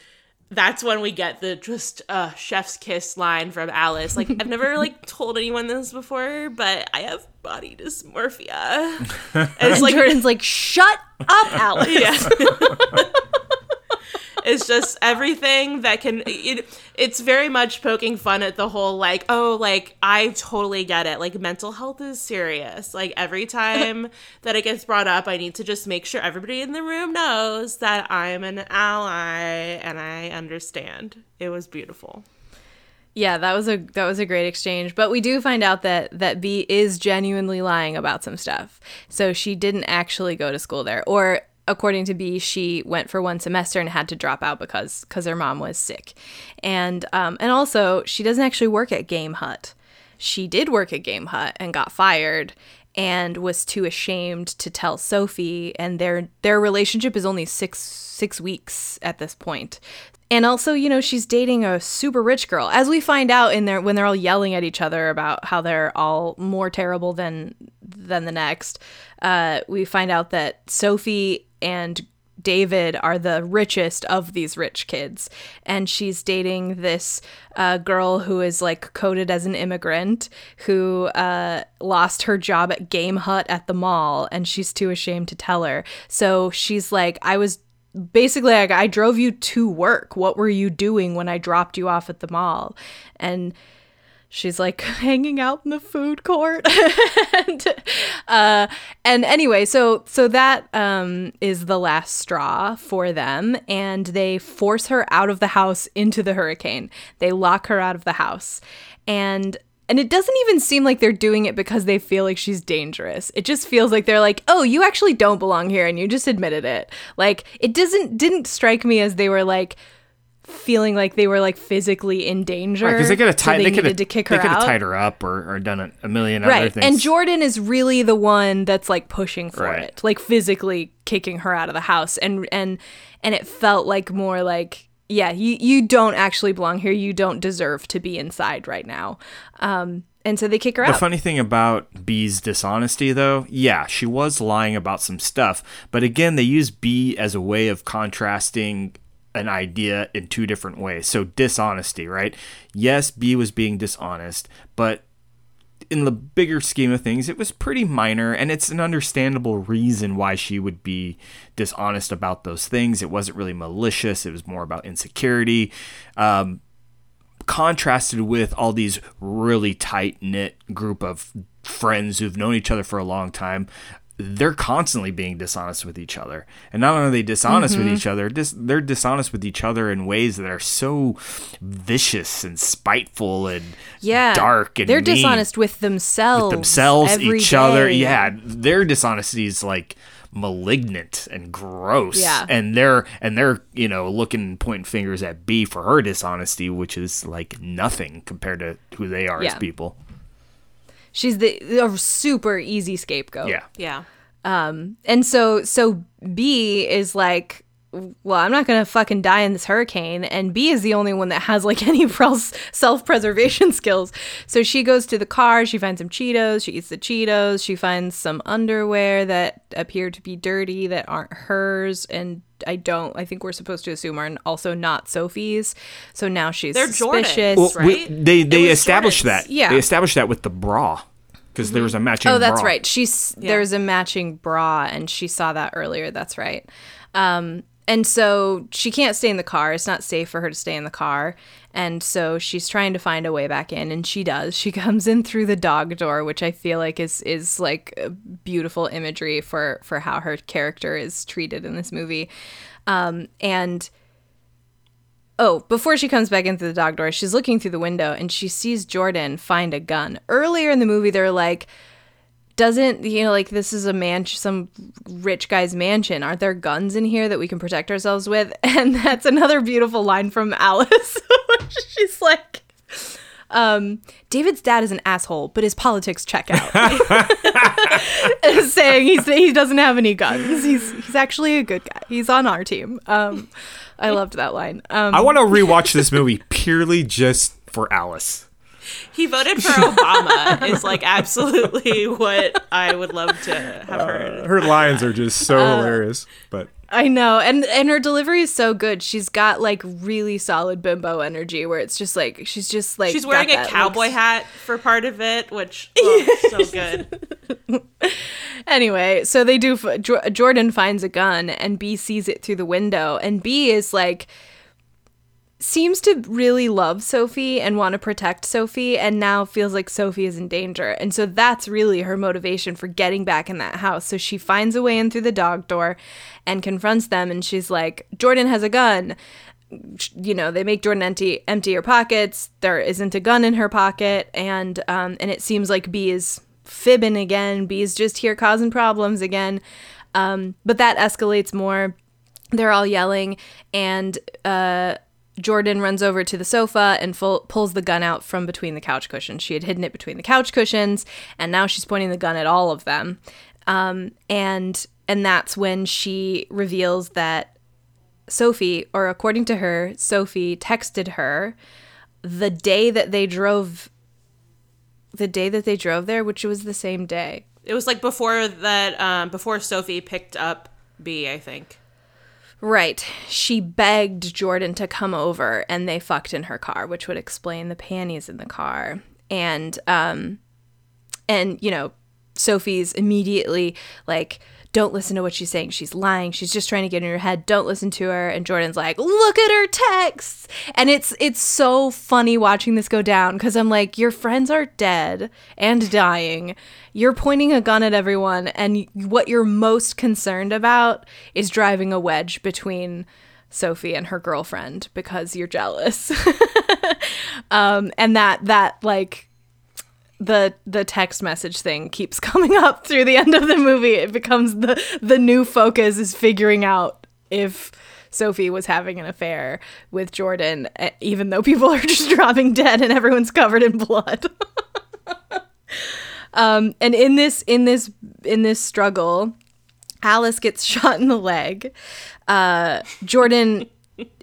that's when we get the just uh chef's kiss line from Alice. Like I've never like told anyone this before, but I have body dysmorphia. And it's And like Jordan's like, shut up, Alice. yeah. It's just everything that can it, it's very much poking fun at the whole like oh like i totally get it. Like mental health is serious. Like every time that it gets brought up i need to just make sure everybody in the room knows that i'm an ally and i understand. It was beautiful. Yeah, that was a that was a great exchange. But we do find out that that B is genuinely lying about some stuff. So she didn't actually go to school there, or according to B, she went for one semester and had to drop out because because her mom was sick, and um, and also she doesn't actually work at Game Hut. She did work at Game Hut and got fired and was too ashamed to tell Sophie and their their relationship is only 6 6 weeks at this point. And also, you know, she's dating a super rich girl. As we find out in there when they're all yelling at each other about how they're all more terrible than than the next, uh, we find out that Sophie and David are the richest of these rich kids. And she's dating this uh, girl who is like coded as an immigrant who uh, lost her job at Game Hut at the mall and she's too ashamed to tell her. So she's like, I was basically like, I drove you to work. What were you doing when I dropped you off at the mall? And she's like hanging out in the food court and uh and anyway so so that um is the last straw for them and they force her out of the house into the hurricane they lock her out of the house and and it doesn't even seem like they're doing it because they feel like she's dangerous. It just feels like they're like, "Oh, you actually don't belong here and you just admitted it." Like it doesn't didn't strike me as they were like feeling like they were like physically in danger. Because they could have so tied, they they needed to kick her they could have tied her up or, or done a, a million other right. things. And Jordan is really the one that's like pushing for Right. it, like physically kicking her out of the house. And and and it felt like more like, yeah, you you don't actually belong here. You don't deserve to be inside right now. Um, and so they kick her The out. The funny thing about B's dishonesty, though, yeah, she was lying about some stuff. But again, they use B as a way of contrasting an idea in two different ways. So, dishonesty, right? Yes, B was being dishonest, but in the bigger scheme of things, it was pretty minor, and it's an understandable reason why she would be dishonest about those things. It wasn't really malicious, it was more about insecurity. Um, contrasted with all these really tight knit group of friends who've known each other for a long time they're constantly being dishonest with each other. And not only are they dishonest Mm-hmm. with each other dis- they're dishonest with each other in ways that are so vicious and spiteful and yeah, dark and they're mean. dishonest with themselves, themselves every each other yeah their dishonesty is like malignant and gross. Yeah. and they're and they're you know looking pointing fingers at b for her dishonesty which is like nothing compared to who they are as people She's the a super easy scapegoat. yeah Yeah. Um, and so so B is like well, I'm not going to fucking die in this hurricane and B is the only one that has like any self-preservation skills. So she goes to the car, she finds some Cheetos, she eats the Cheetos, she finds some underwear that appear to be dirty that aren't hers and I don't I think we're supposed to assume are also not Sophie's. So now she's They're Jordan's. suspicious. Well, we- right? they they was established Jordan's. that Yeah. they established that with the bra because there was a matching bra. Oh, that's bra. right. She's there's a matching bra, and she saw that earlier. That's right. Um, and so she can't stay in the car. It's not safe for her to stay in the car. And so she's trying to find a way back in, and she does. She comes in through the dog door, which I feel like is is like beautiful imagery for for how her character is treated in this movie. Um, and Oh, before she comes back in through the dog door, she's looking through the window and she sees Jordan find a gun. Earlier in the movie, they're like, doesn't, you know, like this is a man, some rich guy's mansion. Aren't there guns in here that we can protect ourselves with? And that's another beautiful line from Alice. she's like, um, David's dad is an asshole, but his politics check out. saying he's, he doesn't have any guns. He's, he's actually a good guy. He's on our team. Um, I loved that line. Um, I want to rewatch this movie purely just for Alice. He voted for Obama is like absolutely what I would love to have uh, heard. Her lines are just so uh, hilarious, but I know, and and her delivery is so good. She's got like really solid bimbo energy, where it's just like she's just like She's wearing a cowboy like, hat for part of it, which oh, so good. Anyway, so they do. f- Jordan finds a gun, and B sees it through the window, and B is like seems to really love Sophie and want to protect Sophie, and now feels like Sophie is in danger, and so that's really her motivation for getting back in that house. So she finds a way in through the dog door, and confronts them, and she's like, "Jordan has a gun." you know they make Jordan empty empty her pockets. There isn't a gun in her pocket, and um, and it seems like B is fibbing again. B is just here causing problems again. Um, but that escalates more. They're all yelling, and uh, Jordan runs over to the sofa and full, pulls the gun out from between the couch cushions. She had hidden it between the couch cushions, and now she's pointing the gun at all of them. Um, and and that's when she reveals that Sophie, or according to her, Sophie texted her the day that they drove the day that they drove there, which was the same day. It was like before that, um, before Sophie picked up B, I think. Right. She begged Jordan to come over and they fucked in her car, which would explain the panties in the car. And um and you know, Sophie's immediately like don't listen to what she's saying. She's lying. She's just trying to get in your head. Don't listen to her. And Jordan's like, look at her texts. And it's it's so funny watching this go down because I'm like, your friends are dead and dying. You're pointing a gun at everyone, and what you're most concerned about is driving a wedge between Sophie and her girlfriend because you're jealous. um, and that that like the the text message thing keeps coming up through the end of the movie. It becomes the the new focus is figuring out if Sophie was having an affair with Jordan, eh, even though people are just dropping dead and everyone's covered in blood. um, and in this in this in this struggle, Alice gets shot in the leg. Uh, Jordan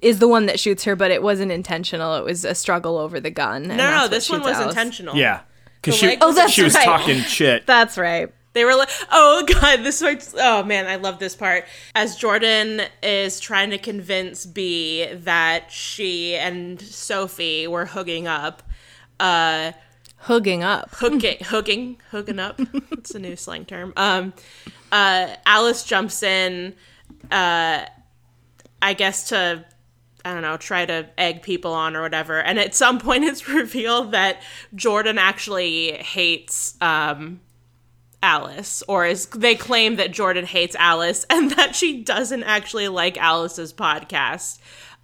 is the one that shoots her, but it wasn't intentional. It was a struggle over the gun. No, no, this one was Alice. intentional. Yeah. Because she, Oh, that's she was right. talking shit. That's right. They were like, "Oh God, this was oh man, I love this part." As Jordan is trying to convince B that she and Sophie were hooking up, uh, Hooking up. hooking, hooking, hooking up. It's a new slang term. Um, uh, Alice jumps in, uh, I guess to, I don't know, try to egg people on or whatever. And at some point, it's revealed that Jordan actually hates um, Alice, or is they claim that Jordan hates Alice and that she doesn't actually like Alice's podcast.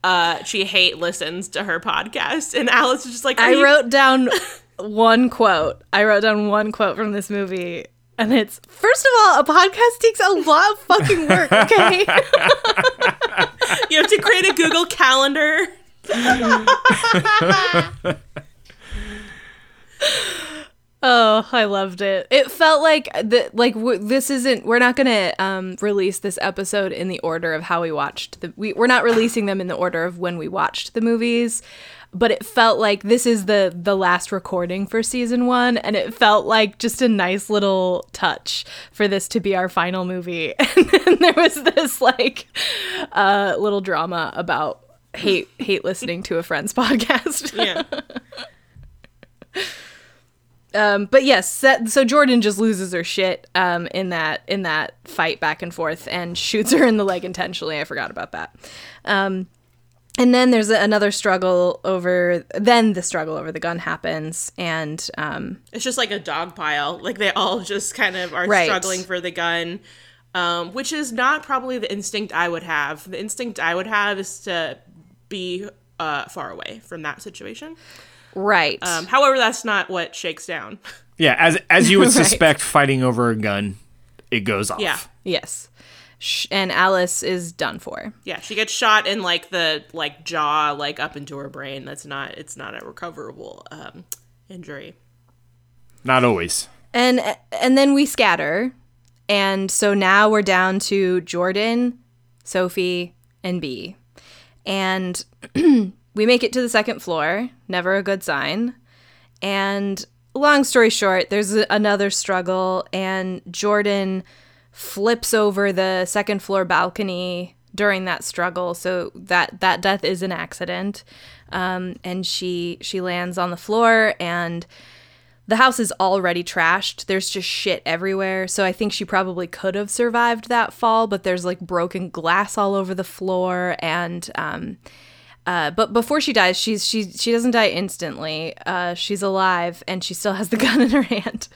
Uh, she hate listens to her podcast, and Alice is just like, I you- wrote down one quote. I wrote down one quote from this movie. And it's first of all, a podcast takes a lot of fucking work, okay? You have to create a Google Calendar. oh, I loved it. It felt like the like w- this isn't we're not going to um release this episode in the order of how we watched the we we're not releasing them in the order of when we watched the movies. But it felt like this is the the last recording for season 1 and it felt like just a nice little touch for this to be our final movie. And then there was this like uh little drama about hate hate listening to a friend's podcast. Yeah. Um, but yes, that, so Jordan just loses her shit um, in that in that fight back and forth and shoots her in the leg intentionally. I forgot about that. Um, and then there's another struggle over. Then the struggle over the gun happens, and um, It's just like a dog pile. Like they all just kind of are Right. struggling for the gun, um, which is not probably the instinct I would have. The instinct I would have is to be uh, far away from that situation. right, Um, however, that's not what shakes down. Yeah, as as you would Right. suspect, fighting over a gun, it goes off. Yeah. yes, Sh- and Alice is done for. Yeah, she gets shot in like the like jaw, like up into her brain. That's not. It's not a recoverable um, injury. Not always. and and then we scatter and so now we're down to jordan sophie and b and we make it to the second floor never a good sign and long story short there's another struggle and jordan flips over the second floor balcony during that struggle so that that death is an accident um, and she she lands on the floor and the house is already trashed. There's just shit everywhere. So I think she probably could have survived that fall, but there's like broken glass all over the floor and um uh, but before she dies, she's she she doesn't die instantly. Uh, she's alive and she still has the gun in her hand,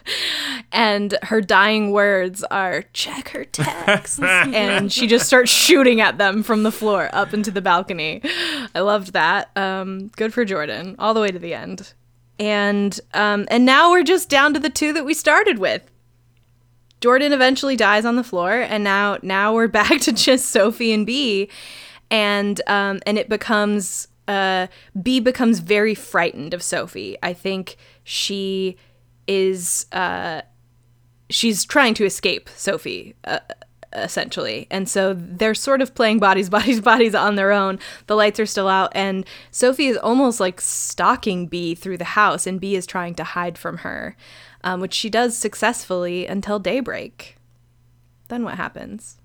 and her dying words are "check her texts," and she just starts shooting at them from the floor up into the balcony. I loved that. Um, good for Jordan, all the way to the end and um, and now we're just down to the two that we started with. Jordan eventually dies on the floor, and now now we're back to just Sophie and B, and um, and it becomes uh, B becomes very frightened of Sophie. I think she is uh, she's trying to escape Sophie. Uh, essentially. And so they're sort of playing bodies, bodies, bodies on their own. The lights are still out, and Sophie is almost like stalking B through the house, and B is trying to hide from her, um, which she does successfully until daybreak. Then what happens?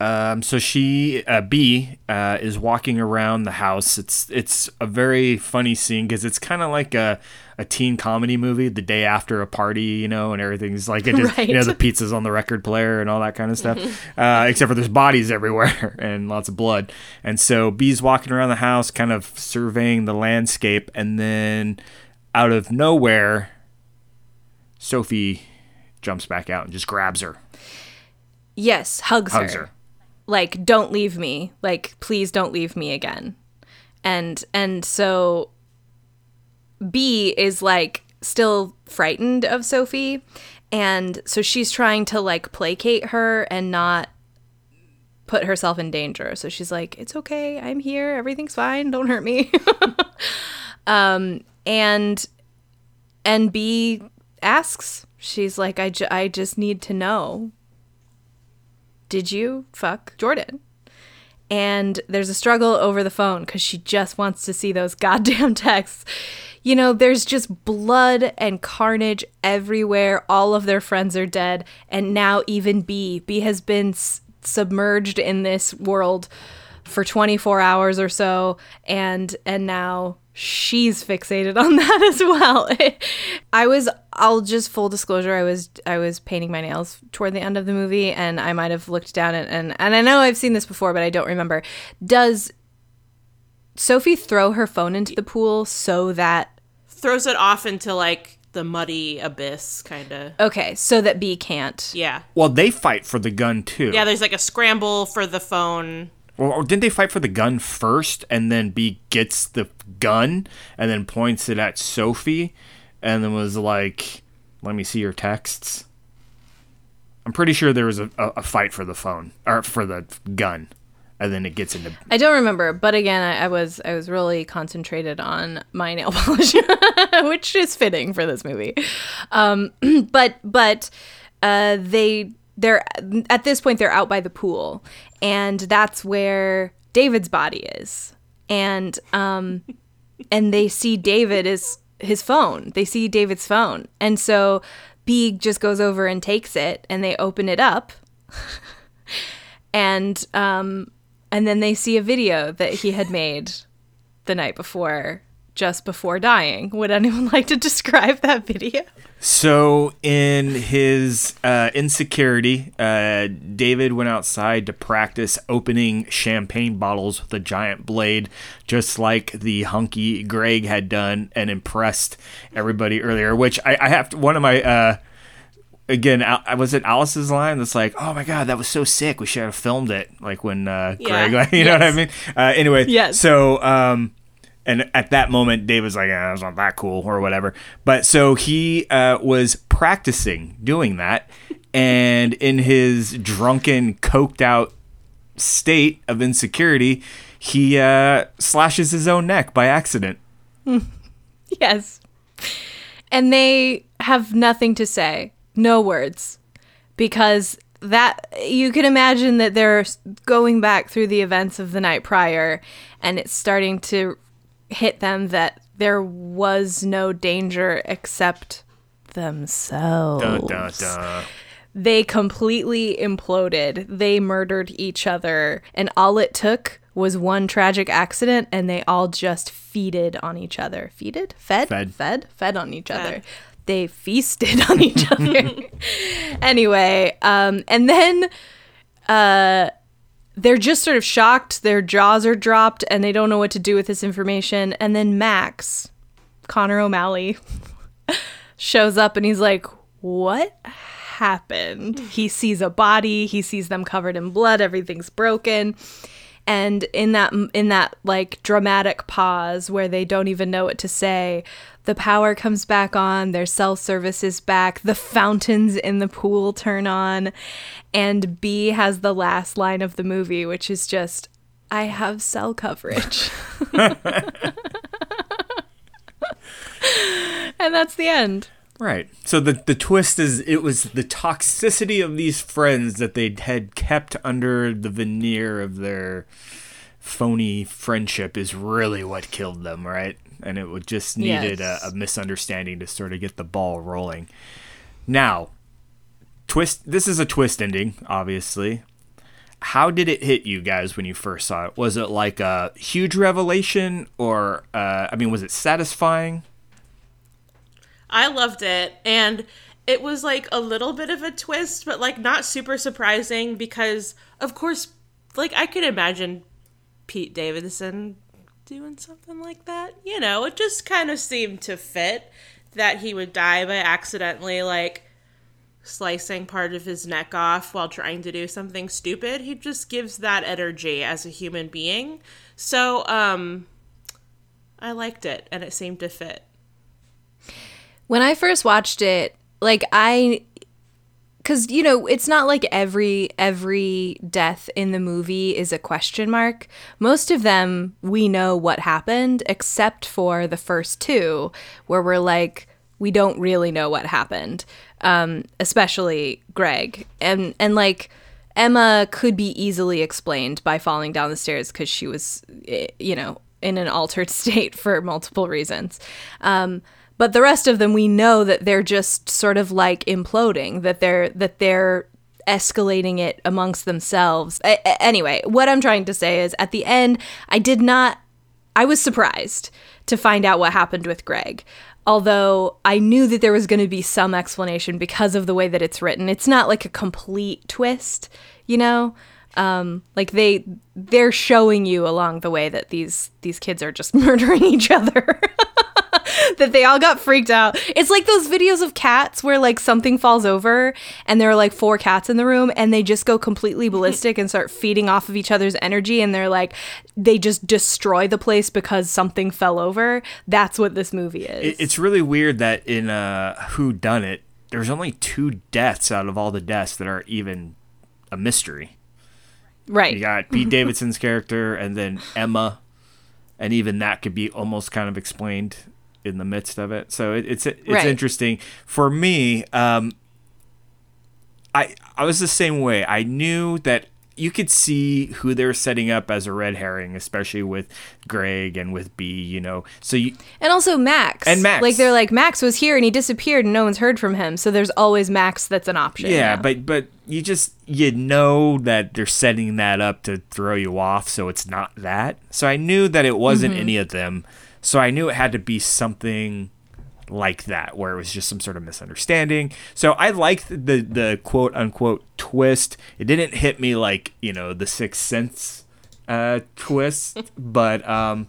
Um, so she uh, B uh, is walking around the house. It's it's a very funny scene because it's kind of like a, a teen comedy movie. The day after a party, you know, and everything's like it just, you know the pizza's on the record player and all that kind of stuff. uh, except for there's bodies everywhere and lots of blood. And so B's walking around the house, kind of surveying the landscape, and then out of nowhere, Sophie jumps back out and just grabs her, Yes, hugs, hugs her. her. Like, don't leave me. Like, please don't leave me again. And and so B is like still frightened of Sophie, and so she's trying to like placate her and not put herself in danger. So she's like, "It's okay. I'm here. Everything's fine. Don't hurt me." um and and B asks, she's like, "I ju- I just need to know did you fuck Jordan? And there's a struggle over the phone because she just wants to see those goddamn texts. You know, there's just blood and carnage everywhere. All of their friends are dead. And now even B. B has been s- submerged in this world for 24 hours or so. And, and now she's fixated on that as well. I was I'll just full disclosure I was I was painting my nails toward the end of the movie and I might have looked down and and, and I know I've seen this before but I don't remember. Does Sophie throw her phone into the pool so that Throws it off into like the muddy abyss, kind of. okay, so that B can't. Yeah. Well, they fight for the gun too. Yeah, there's like a scramble for the phone. Or didn't they fight for the gun first, and then B gets the gun and then points it at Sophie, and then was like, "Let me see your texts." I'm pretty sure there was a, a, a fight for the phone or for the gun, and then it gets into. I don't remember, but again, I, I was I was really concentrated on my nail polish, which is fitting for this movie. Um, but but uh, they they're at this point they're out by the pool, and that's where David's body is, and um, and they see David is his phone. They see David's phone, and so B just goes over and takes it, and they open it up, and um, and then they see a video that he had made the night before, just before dying. Would anyone like to describe that video? So in his uh, insecurity, uh, David went outside to practice opening champagne bottles with a giant blade, just like the hunky Greg had done and impressed everybody earlier. Which I, I have to, one of my. Uh, Again, I was it Alice's line that's like, "Oh my god, that was so sick. We should have filmed it." Like when uh, Yeah. Greg, you know what I mean? Uh, anyway, Yes. So, um, and at that moment, Dave was like, eh, "That's not that cool," or whatever. But so he uh, was practicing doing that, and in his drunken, coked out state of insecurity, he uh, slashes his own neck by accident. Yes. And they have nothing to say, no words, because that you can imagine that they're going back through the events of the night prior and it's starting to hit them that there was no danger except themselves. Dun, dun, dun. they completely imploded. They murdered each other, and all it took was one tragic accident, and they all just feeded on each other. Feeded? Fed? Fed. Fed? Fed on each other. They feasted on each other. anyway, um, and then uh, they're just sort of shocked. Their jaws are dropped, and they don't know what to do with this information. And then Max, Connor O'Malley, shows up and he's like, What happened? He sees a body, he sees them covered in blood, everything's broken. And in that in that like dramatic pause where they don't even know what to say, the power comes back on, their cell service is back, the fountains in the pool turn on, and B has the last line of the movie, which is just I have cell coverage. and that's the end. Right. So the the twist is it was the toxicity of these friends that they had kept under the veneer of their phony friendship is really what killed them, right? And it would just needed Yes. a, a misunderstanding to sort of get the ball rolling. Now, twist. This is a twist ending, obviously. how did it hit you guys when you first saw it? Was it like a huge revelation, or uh, I mean, was it satisfying? I loved it, and it was like a little bit of a twist, but like not super surprising because, of course, like I could imagine Pete Davidson doing something like that. You know, it just kind of seemed to fit that he would die by accidentally like slicing part of his neck off while trying to do something stupid. He just gives that energy as a human being. So, um I liked it and it seemed to fit. When I first watched it, like I cuz you know, it's not like every every death in the movie is a question mark. Most of them we know what happened except for the first two where we're like we don't really know what happened. Um especially Greg. And and like Emma could be easily explained by falling down the stairs cuz she was eh, you know, in an altered state for multiple reasons. Um but the rest of them we know that they're just sort of like imploding that they're that they're escalating it amongst themselves. I, I- anyway what i'm trying to say is at the end i did not i was surprised to find out what happened with greg. Although i knew that there was going to be some explanation because of the way that it's written. It's not like a complete twist you know? Um, like they they're showing you along the way that these these kids are just murdering each other that they all got freaked out. It's like those videos of cats where like something falls over and there are like four cats in the room and they just go completely ballistic and start feeding off of each other's energy and they're like they just destroy the place because something fell over. That's what this movie is. It's really weird that in uh, Who Done It, there's only two deaths out of all the deaths that are even a mystery. right. You got Pete Davidson's character, and then Emma, and even that could be almost kind of explained in the midst of it. So it, it's it's Right. interesting for me. Um, I I was the same way. I knew that you could see who they're setting up as a red herring, especially with Greg and with B. You know, so you And also Max. And Max. Like they're like Max was here and he disappeared and no one's heard from him. So there's always Max that's an option. Yeah, now. but but you just you know that they're setting that up to throw you off, so it's not that. So I knew that it wasn't any of them. So I knew it had to be something like that, where it was just some sort of misunderstanding. So I liked the the quote unquote twist. It didn't hit me like you know the Sixth Sense uh, twist, but um,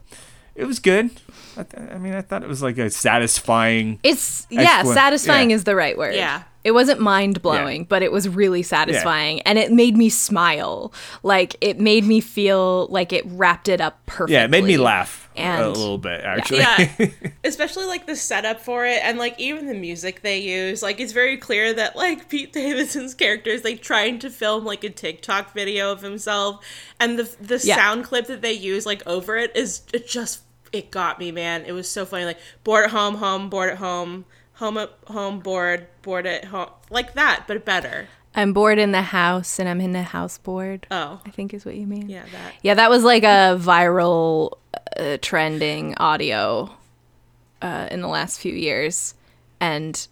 it was good. I, th- I mean, I thought it was like a satisfying. It's yeah, Excellent. satisfying Yeah. is the right word. Yeah. It wasn't mind blowing, but it was really satisfying and it made me smile. Like it made me feel like it wrapped it up perfectly. Yeah, it made me laugh a little bit actually. Yeah. Especially like the setup for it and like even the music they use. Like it's very clear that like Pete Davidson's character is like trying to film like a TikTok video of himself and the the Yeah. sound clip that they use like over it is it just it got me, man. It was so funny. Like bored at home, home, bored at home, home at home, bored, bored at home. Like that, but better. I'm bored in the house and I'm in the house bored. Oh. I think is what you mean. Yeah, that. Yeah, that was like a viral uh, trending audio uh, in the last few years, and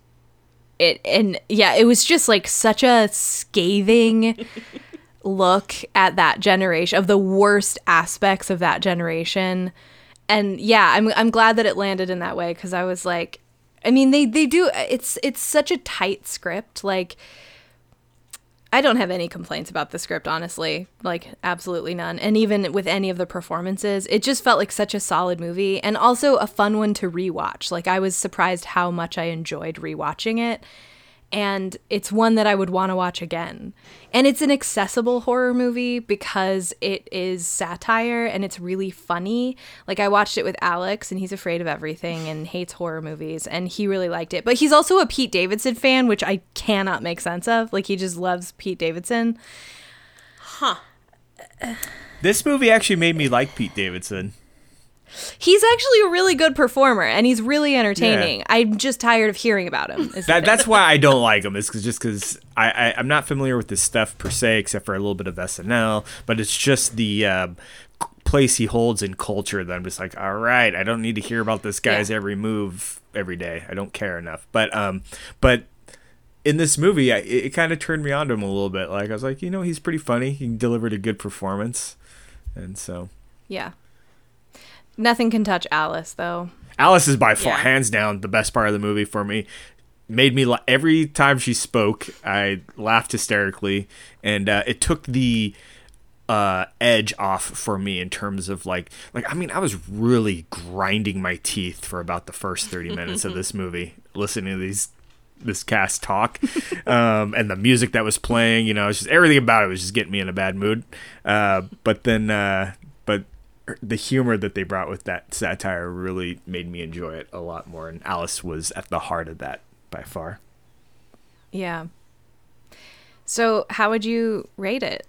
it and yeah, it was just like such a scathing look at that generation of the worst aspects of that generation. And yeah, I'm I'm glad that it landed in that way because I was like, I mean, they they do it's it's such a tight script, like. I don't have any complaints about the script, honestly. Like, absolutely none. And even with any of the performances, it just felt like such a solid movie and also a fun one to rewatch. Like, I was surprised how much I enjoyed rewatching it. And it's one that I would want to watch again. And it's an accessible horror movie because it is satire and it's really funny. Like, I watched it with Alex, and he's afraid of everything and hates horror movies, and he really liked it. But he's also a Pete Davidson fan, which I cannot make sense of. Like, he just loves Pete Davidson. Huh. This movie actually made me like Pete Davidson. He's actually a really good performer and he's really entertaining. I'm just tired of hearing about him. That, that's why I don't like him. Is cause, just because I, I I'm not familiar with his stuff per se, except for a little bit of SNL. But it's just the c- place he holds in culture that I'm just like, all right, I don't need to hear about this guy's Yeah. every move every day. I don't care enough. But um, but in this movie, I, it, it kind of turned me on to him a little bit. Like I was like, you know, he's pretty funny. He delivered a good performance, and so Yeah. Nothing can touch Alice though. Alice is by far, Yeah. hands down, the best part of the movie for me. Made me la- every time she spoke, I laughed hysterically, and uh, it took the uh, edge off for me in terms of like, like I mean, I was really grinding my teeth for about the first thirty minutes of this movie, listening to these this cast talk, um, and the music that was playing. You know, it's just everything about it was just getting me in a bad mood. Uh, but then, uh, the humor that they brought with that satire really made me enjoy it a lot more. And Alice was at the heart of that by far. Yeah. So, how would you rate it?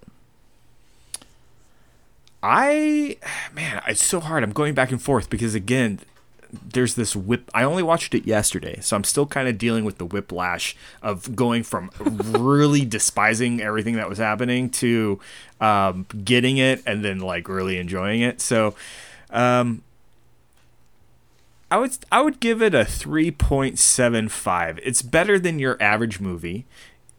I, man, it's so hard. I'm going back and forth because again, there's this whip. I only watched it yesterday, so I'm still kind of dealing with the whiplash of going from really despising everything that was happening to um, getting it and then like really enjoying it. So, um, I would I would give it a 3.75. It's better than your average movie.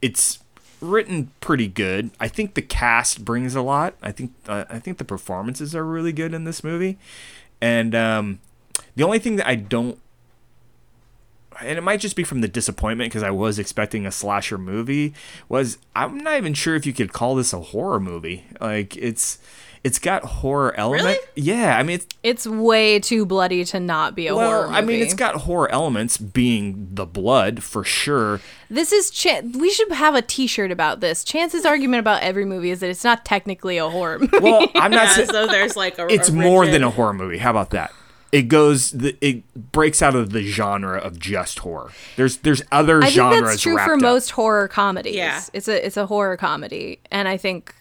It's written pretty good. I think the cast brings a lot. I think uh, I think the performances are really good in this movie. And um, the only thing that I don't and it might just be from the disappointment because I was expecting a slasher movie was I'm not even sure if you could call this a horror movie. Like it's it's got horror element. Really? Yeah, I mean it's It's way too bloody to not be a horror movie. I mean, it's got horror elements, being the blood for sure. This is Ch- we should have a T-shirt about this. Chance's argument about every movie is that it's not technically a horror movie. Well, I'm not Yeah, saying so there's like a. it's a more than a horror movie. How about that? It goes, it breaks out of the genre of just horror. There's there's other I think genres that's true for up. most horror comedies. Yeah. It's a it's a horror comedy, and I think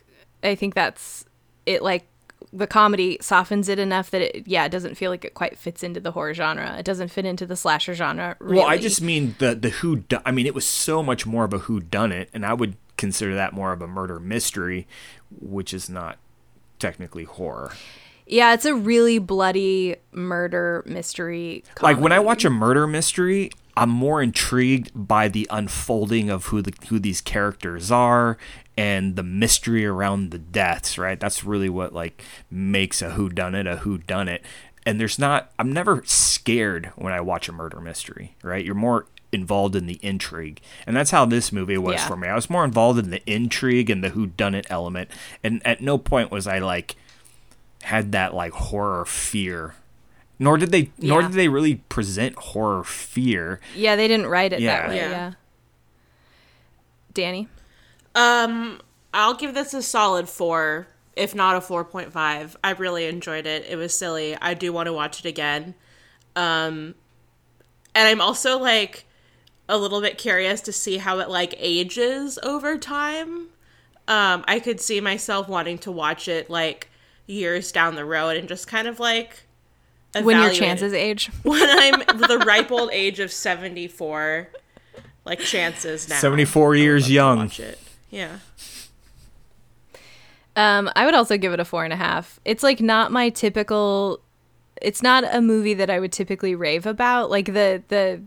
I think that's it. Like the comedy softens it enough that it yeah it doesn't feel like it quite fits into the horror genre. It doesn't fit into the slasher genre. Really. Well, I just mean the the who. Do- I mean, it was so much more of a who done it, and I would consider that more of a murder mystery, which is not technically horror. Yeah, it's a really bloody murder mystery. like when I watch a murder mystery, I'm more intrigued by the unfolding of who the who these characters are and the mystery around the deaths, right? That's really what like makes a who done it a who done it. And there's not I'm never scared when I watch a murder mystery, right? You're more involved in the intrigue. And that's how this movie was Yeah. for me. I was more involved in the intrigue and the who done it element. And at no point was I like had that like horror fear. Nor did they nor did they really present horror fear. yeah, they didn't write it Yeah. that way. Yeah. Yeah. Danny. Um, I'll give this a solid four, if not a four point five. I really enjoyed it. It was silly. I do want to watch it again. Um, and I'm also like a little bit curious to see how it like ages over time. Um, I could see myself wanting to watch it like years down the road and just kind of like When your chances age. when I'm the ripe old age of 74, like chances now. 74 years young. Watch it. Yeah. Um, I would also give it a four and a half. It's like not my typical. It's not a movie that I would typically rave about, like the the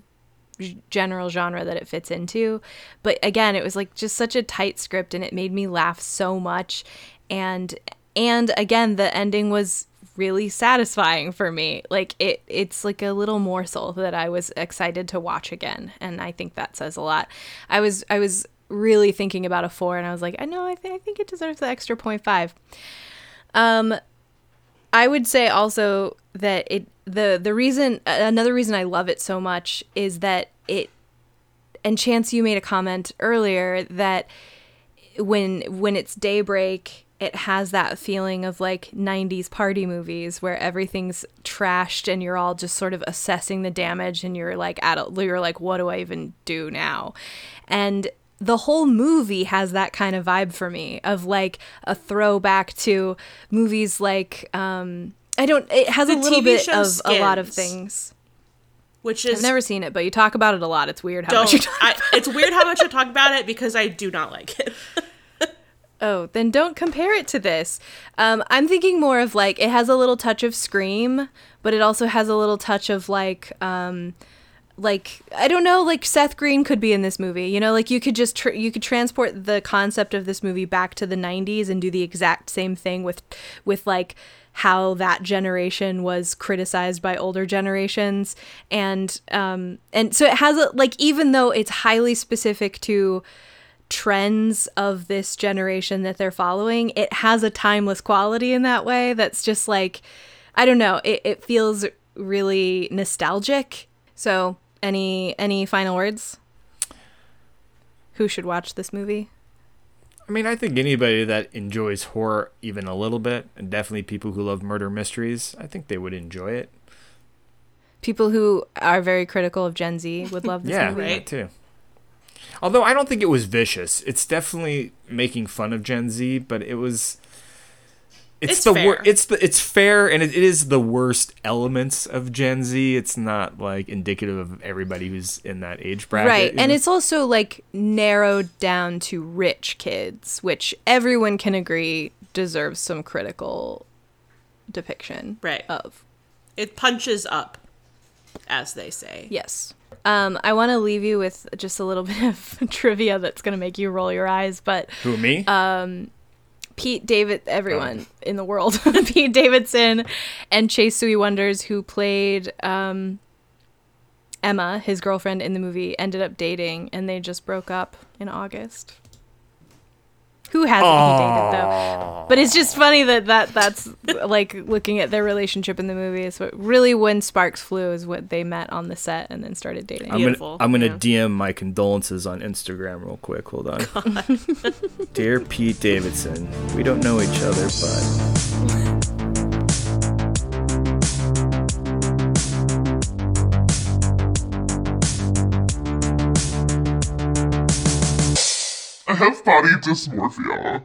general genre that it fits into. But again, it was like just such a tight script, and it made me laugh so much. And and again, the ending was really satisfying for me. Like it, it's like a little morsel that I was excited to watch again, and I think that says a lot. I was I was really thinking about a four, and I was like, I know, I think I think it deserves the extra point five. Um, I would say also that it the the reason another reason I love it so much is that it and Chance you made a comment earlier that when when it's daybreak it has that feeling of like 90s party movies where everything's trashed and you're all just sort of assessing the damage and you're like at a, you're like what do I even do now? And the whole movie has that kind of vibe for me of like a throwback to movies like um I don't it has a little TV bit of a lot of things. Which is I've never seen it but you talk about it a lot. It's weird how much you talk I, it's weird how much I talk about it because I do not like it. Oh, then don't compare it to this. Um, I'm thinking more of like it has a little touch of Scream, but it also has a little touch of like um, like I don't know, like Seth Green could be in this movie. You know, like you could just tr- you could transport the concept of this movie back to the 90s and do the exact same thing with with like how that generation was criticized by older generations and um and so it has a like even though it's highly specific to trends of this generation that they're following it has a timeless quality in that way that's just like i don't know it, it feels really nostalgic so any any final words who should watch this movie I mean, I think anybody that enjoys horror even a little bit, and definitely people who love murder mysteries, I think they would enjoy it. people who are very critical of gen z would love this yeah, movie that too. Although I don't think it was vicious. It's definitely making fun of Gen Z, but it was. It's, It's the fair. wor- it's the it's fair and it, it is the worst elements of Gen Z. It's not like indicative of everybody who's in that age bracket. right and know? it's also like narrowed down to rich kids which everyone can agree deserves some critical depiction Right. of It punches up, as they say. yes um, i want to leave you with just a little bit of trivia that's going to make you roll your eyes but who me? uh, Pete David, everyone in the world, Pete Davidson and Chase Sui Wonders, who played um, Emma, his girlfriend in the movie, ended up dating, and they just broke up in August. Who hasn't he dated though? But it's just funny that, that that's like looking at their relationship in the movie. So really, when sparks flew is what they met on the set and then started dating. I'm Beautiful, gonna I'm gonna yeah. DM my condolences on Instagram real quick. Hold on. Dear Pete Davidson, we don't know each other, but I have body dysmorphia.